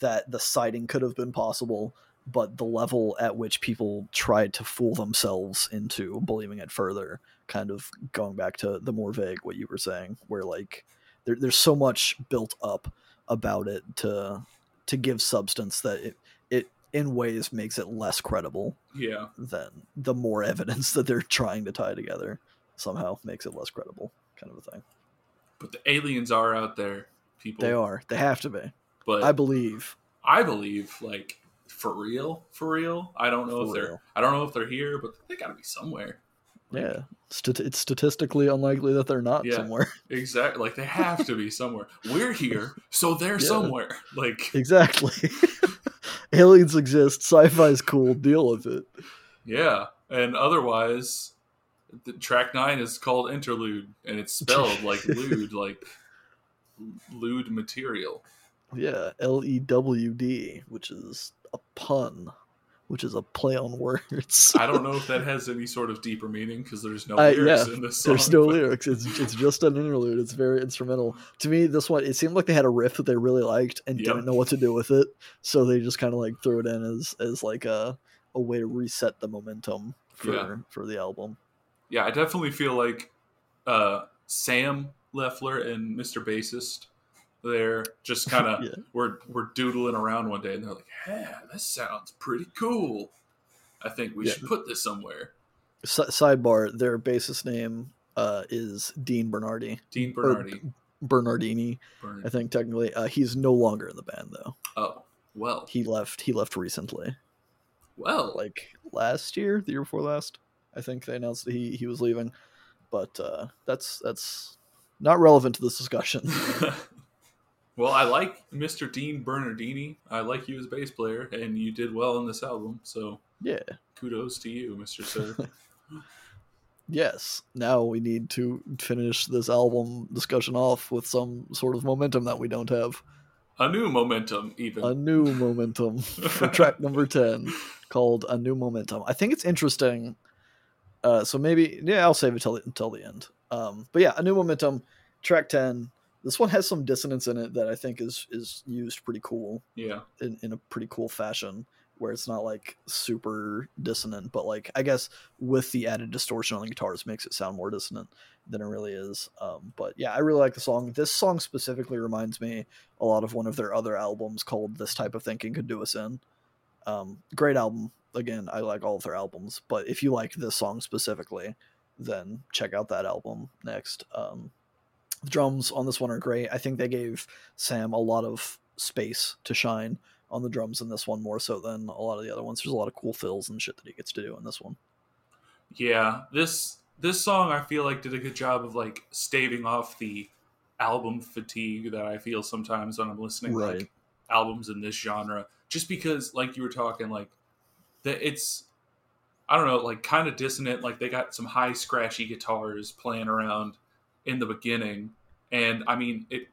that the sighting could have been possible but the level at which people tried to fool themselves into believing it further kind of going back to the more vague what you were saying where like there, there's so much built up about it to to give substance that it it in ways makes it less credible yeah. than the more [laughs] evidence that they're trying to tie together somehow makes it less credible kind of a thing. But the aliens are out there people. They are. They have to be. But i believe. I believe like for real for real i don't know For if they're real. i don't know if they're here but they gotta be somewhere Like, yeah. Stat- it's statistically unlikely that they're not Yeah. somewhere. [laughs] Exactly like they have to be somewhere. We're here so they're Yeah. somewhere. [laughs] Like exactly. [laughs] Aliens exist sci-fi is cool deal with it. Yeah, and otherwise, the track nine is called interlude, and it's spelled like lewd, like lewd material. Yeah, L E W D, which is a pun, which is a play on words. I don't know if that has any sort of deeper meaning because there's no [laughs] Uh, lyrics yeah, in this song. There's no but- lyrics. It's it's just an interlude. It's very instrumental. To me, this one it seemed like they had a riff that they really liked and Yep. didn't know what to do with it, so they just kind of like threw it in as as like a a way to reset the momentum for Yeah. for the album. Yeah, I definitely feel like uh, Sam Loeffler and Mr. Bassist, they're just [laughs] kind of Yeah. we're we're doodling around one day, and they're like, "Yeah, this sounds pretty cool. I think we Yeah. should put this somewhere." S- sidebar: Their bassist name uh, is Dean Bernardi. Dean Bernardi. Bernardini, Bernard- I think technically. Uh, he's no longer in the band though. oh, well, He left. He left recently, well, like last year, the year before last. I think they announced that he he was leaving, but uh, that's that's not relevant to this discussion. [laughs] well, I like Mr. Dean Bernardini. I like you as bass player, and you did well in this album. So yeah. kudos to you, Mr. Sir. [laughs] Yes. Now we need to finish this album discussion off with some sort of momentum that we don't have. A new momentum, even. A new momentum for [laughs] track number 10 called A New Momentum. I think it's interesting. Uh, so maybe, yeah, I'll save it till the, until the end. Um, but yeah, A New Momentum, track 10. This one has some dissonance in it that I think is is used pretty cool yeah. in, in a pretty cool fashion where it's not like super dissonant, but like I guess with the added distortion on the guitars makes it sound more dissonant than it really is. Um, but yeah, I really like the song. This song specifically reminds me a lot of one of their other albums called "This Type of Thinking Could Do Us In." Um, great album. Again, I like all of their albums, but if you like this song specifically, then check out that album next. Um, the drums on this one are great. I think they gave Sam a lot of space to shine on the drums in this one more so than a lot of the other ones. There's a lot of cool fills and shit that he gets to do in this one. Yeah, this this song I feel like did a good job of like staving off the album fatigue that I feel sometimes when I'm listening to Right. like albums in this genre. Just because, like you were talking, like that it's I don't know, like kind of dissonant. Like they got some high scratchy guitars playing around in the beginning, and I mean it.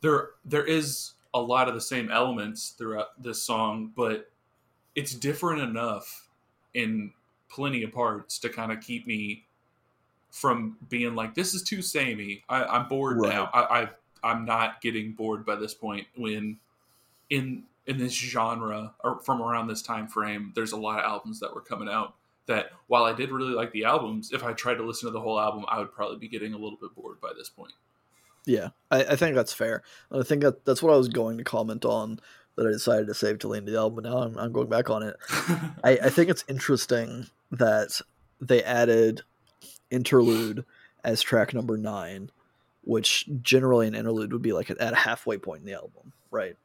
There there is a lot of the same elements throughout this song, but it's different enough in plenty of parts to kind of keep me from being like this is too samey. I, I'm bored Right. now. I, I I'm not getting bored by this point. When in in this genre or from around this time frame, there's a lot of albums that were coming out that while I did really like the albums, if I tried to listen to the whole album, I would probably be getting a little bit bored by this point. Yeah, I, I think that's fair. I think that that's what I was going to comment on that I decided to save till the end of the album. But now I'm, I'm going back on it. [laughs] I, I think it's interesting that they added interlude as track number nine, which generally an interlude would be like at a halfway point in the album, right?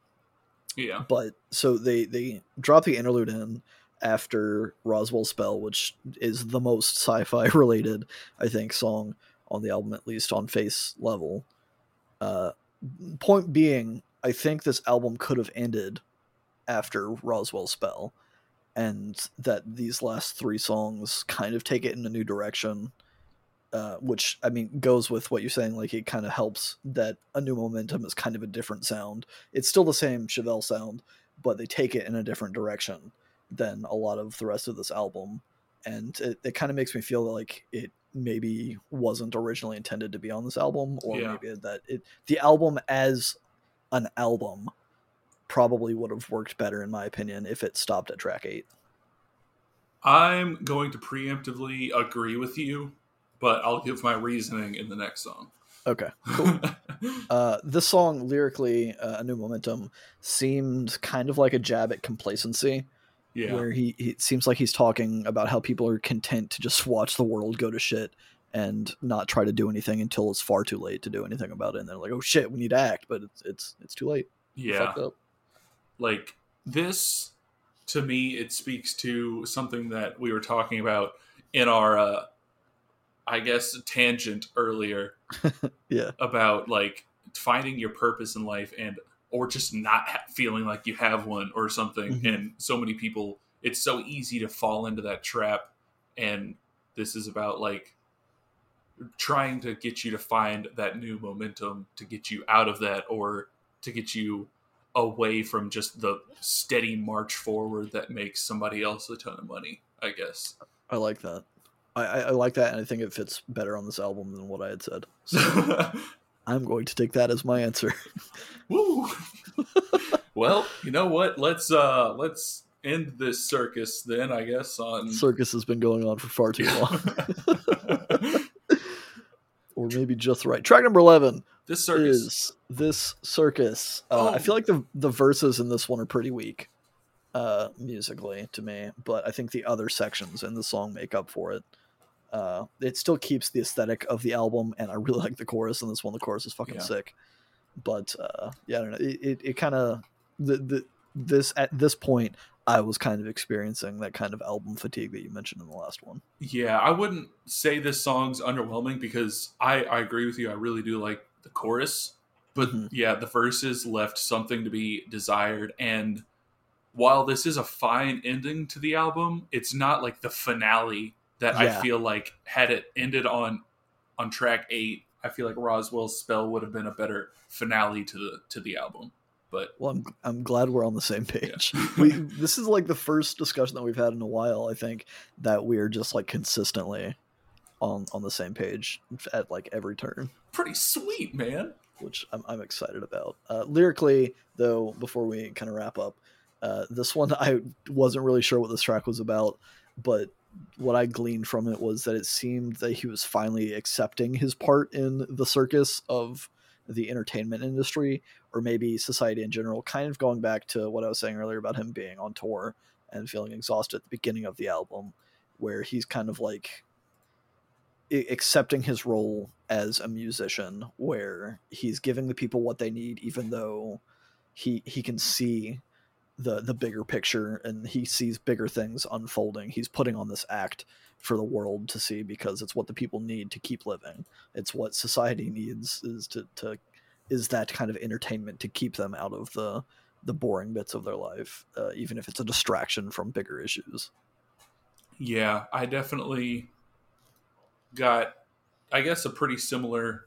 yeah, but so they they drop the interlude in after Roswell Spell, which is the most sci-fi [laughs] related, I think, song on the album, at least on face level. Uh, point being, I think this album could have ended after Roswell Spell, and that these last three songs kind of take it in a new direction. Uh, which I mean goes with what you're saying. Like it kind of helps that a new momentum is kind of a different sound. It's still the same Chevelle sound, but they take it in a different direction than a lot of the rest of this album. And it, it kind of makes me feel like it maybe wasn't originally intended to be on this album, or Yeah. maybe that it the album as an album probably would have worked better in my opinion if it stopped at track eight. I'm going to preemptively agree with you, but I'll give my reasoning in the next song. Okay, [laughs] cool. uh, this song lyrically, uh, "A New Momentum," seemed kind of like a jab at complacency. Yeah, where he, he it seems like he's talking about how people are content to just watch the world go to shit and not try to do anything until it's far too late to do anything about it. And they're like, "Oh shit, we need to act," but it's it's it's too late. Yeah. up. like this to me it speaks to something that we were talking about in our uh i guess tangent earlier [laughs] Yeah, about like finding your purpose in life and or just not ha- feeling like you have one or something Mhm. and so many people it's so easy to fall into that trap and this is about like trying to get you to find that new momentum to get you out of that or to get you away from just the steady march forward that makes somebody else a ton of money i guess I like that. I, I, I like that, and I think it fits better on this album than what I had said. [laughs] I'm going to take that as my answer. [laughs] Woo. well you know what let's uh let's end this circus then i guess on Circus has been going on for far too long, [laughs] or maybe just right. Track number eleven this circus is this circus. Uh, I Oh. feel like the the verses in this one are pretty weak, uh, musically to me, but I think the other sections in the song make up for it. Uh, it still keeps the aesthetic of the album, and I really [laughs] like the chorus in this one. The chorus is fucking Yeah. sick, but uh, yeah, I don't know. It it, it kind of the the this at this point. I was kind of experiencing that kind of album fatigue that you mentioned in the last one. Yeah, I wouldn't say this song's underwhelming because I, I agree with you. I really do like the chorus. But Mhm. yeah, the verses left something to be desired. And while this is a fine ending to the album, it's not like the finale that Yeah. I feel like had it ended on on track eight, I feel like Roswell's spell would have been a better finale to the to the album. But Well, I'm I'm glad we're on the same page. [laughs] we this is like the first discussion that we've had in a while. I think that we're just like consistently on on the same page at like every turn, pretty sweet, man. which I'm I'm excited about. Uh, lyrically, though, before we kind of wrap up, uh, this one [laughs] I wasn't really sure what this track was about, but what I gleaned from it was that it seemed that he was finally accepting his part in the circus of the entertainment industry or maybe society in general, kind of going back to what I was saying earlier about him being on tour and feeling exhausted at the beginning of the album, where he's kind of like accepting his role as a musician, where he's giving the people what they need, even though he he can see the the bigger picture and he sees bigger things unfolding. He's putting on this act for the world to see because it's what the people need to keep living. It's what society needs is to, to is that kind of entertainment to keep them out of the the boring bits of their life, uh, even if it's a distraction from bigger issues. Yeah, I definitely got, I guess, a pretty similar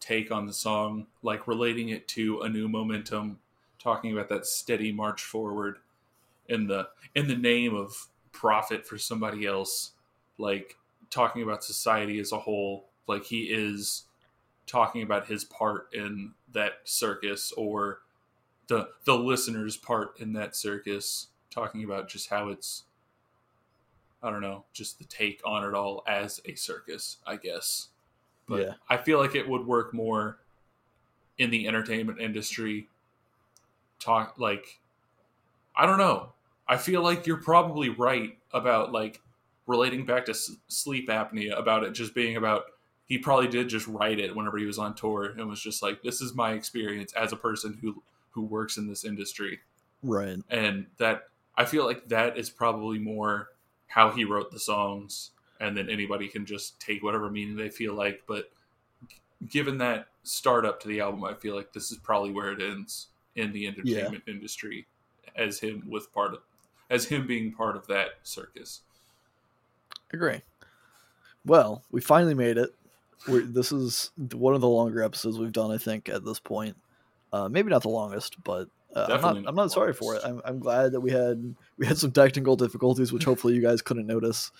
take on the song, like relating it to a new momentum, talking about that steady march forward in the in the name of profit for somebody else, like talking about society as a whole. Like he is talking about his part in that circus or the the listener's part in that circus, talking about just how it's I don't know, just the take on it all as a circus, I guess. But Yeah. I feel like it would work more in the entertainment industry. Talk like, I don't know. I feel like you're probably right about like relating back to s- sleep apnea about it just being about he probably did just write it whenever he was on tour and was just like this is my experience as a person who who works in this industry Right. and that I feel like that is probably more how he wrote the songs, and then anybody can just take whatever meaning they feel like. But given that startup to the album, I feel like this is probably where it ends in the entertainment industry, as him with part of, as him being part of that circus. Agree. Well, we finally made it. We're, this is one of the longer episodes we've done, I think, at this point. Uh, maybe not the longest, but uh, I'm not. not I'm not sorry for it. I'm, I'm glad that we had we had some technical difficulties, which hopefully you guys couldn't notice.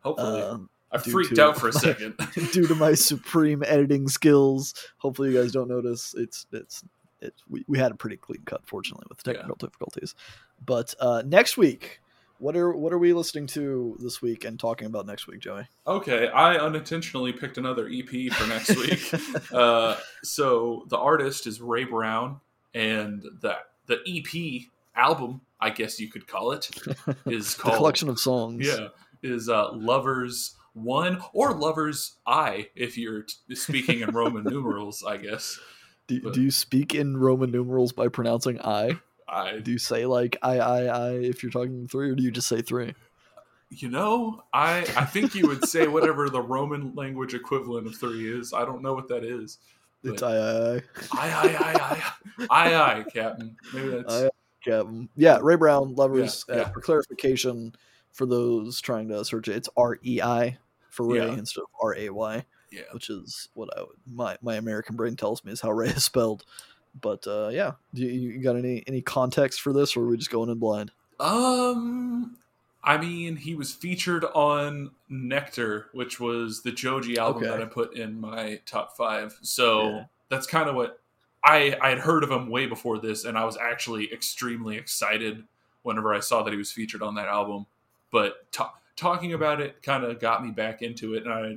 Hopefully, Uh, I freaked to- out for a [laughs] second. [laughs] due to my supreme editing skills. Hopefully, you guys don't notice. It's it's it. We, we had a pretty clean cut, fortunately, with Yeah. technical difficulties. But uh, next week, what are what are we listening to this week and talking about next week, Joey? Okay, I unintentionally picked another EP for next week. [laughs] uh, so the artist is Rei Brown, and the the EP album, I guess you could call it, [laughs] is the called collection of songs. Yeah, is uh, Lovers One or Lovers I, if you're t- speaking in Roman numerals, I guess. Do, But- do you speak in Roman numerals by pronouncing I? I, Do you say like I I I if you're talking three, or do you just say three? you know, I I think you would say whatever the Roman language equivalent of three is. I don't know what that is. It's I I I. Aye, aye, aye, aye, Captain. Maybe [laughs] that's Aye, Kevin. Yeah, Rei Brown, Lovers. Yeah, uh, for clarification, for those trying to search it, it's R E I for Ray Yeah. instead of R A Y, Yeah. which is what I would, my my American brain tells me is how Ray is spelled. But uh, yeah, do you, you got any any context for this, or are we just going in blind? Um, I mean, he was featured on Nectar, which was the Joji album Okay. that I put in my top five. So Yeah. that's kind of what I I had heard of him way before this, and I was actually extremely excited whenever I saw that he was featured on that album. But ta- talking about it kind of got me back into it, and I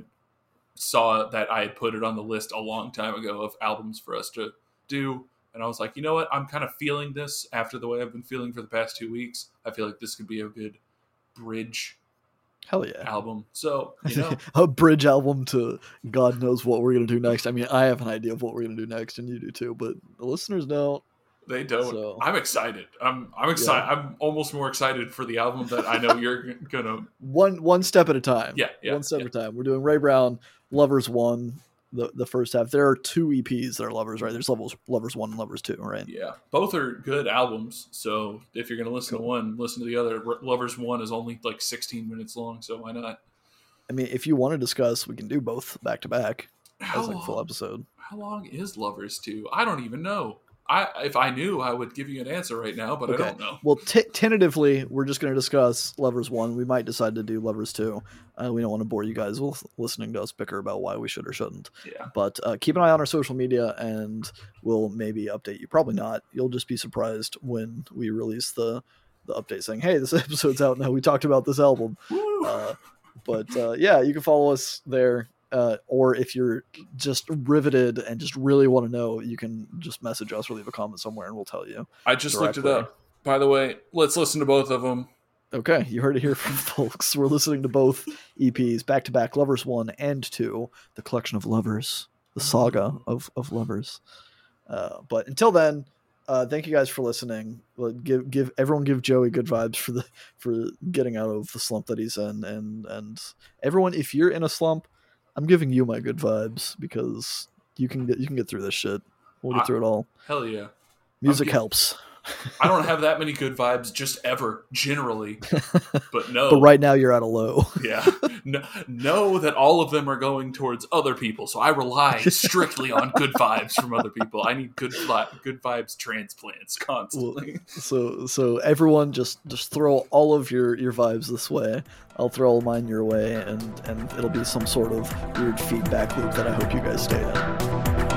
saw that I had put it on the list a long time ago of albums for us to do. And I was like, you know what? I'm kind of feeling this after the way I've been feeling for the past two weeks. I feel like this could be a good bridge Hell yeah. album. So, you know, [laughs] a bridge album to God knows what we're gonna do next. I mean, I have an idea of what we're gonna do next, and you do too, but the listeners don't. they don't. So- I'm excited. I'm I'm excited. I'm almost more excited for the album that I know you're [laughs] gonna. One one step at a time. Yeah, yeah, one step yeah. at a time. We're doing Rei Brown, Lovers One, the the first half. There are two EPs that are Lovers, right? There's levels Lovers One and Lovers Two, right? Yeah, both are good albums. So if you're gonna listen to one, listen to the other. R- Lovers One is only like 16 minutes long, so why not? I mean, if you want to discuss, we can do both back to back How as like full episode. how long is Lovers Two? I don't even know. I if I knew, I would give you an answer right now, but Okay. I don't know. Well, t- tentatively, we're just going to discuss Lovers One. We might decide to do Lovers Two. Uh, we don't want to bore you guys with listening to us bicker about why we should or shouldn't. Yeah. But uh, keep an eye on our social media, and we'll maybe update you. Probably not. You'll just be surprised when we release the the update saying, "Hey, this [laughs] episode's out now. We talked about this album." Woo! Uh, but uh, yeah, you can follow us there. Uh, or if you're just riveted and just really want to know, you can just message us or leave a comment somewhere, and we'll tell you. I just looked it up. By the way, let's listen to both of them. Okay, you heard it here from [laughs] folks. We're listening to both EPs back to back, Lovers One and Two, the collection of lovers, the saga of of lovers. Uh, but until then, uh, thank you guys for listening. Give give everyone give Joey good vibes for the for getting out of the slump that he's in, and and everyone, if you're in a slump, I'm giving you my good vibes because you can get you can get through this shit. We'll get I- through it all. Hell yeah. Music gi- helps, [laughs] I don't have that many good vibes just ever, generally. [laughs] But no. but right now you're at a low. [laughs] Yeah. No, know that all of them are going towards other people. So I rely strictly on good vibes from other people. I need good good vibes transplants constantly. So so everyone just just throw all of your your vibes this way. I'll throw all mine your way, and and it'll be some sort of weird feedback loop that I hope you guys stay in.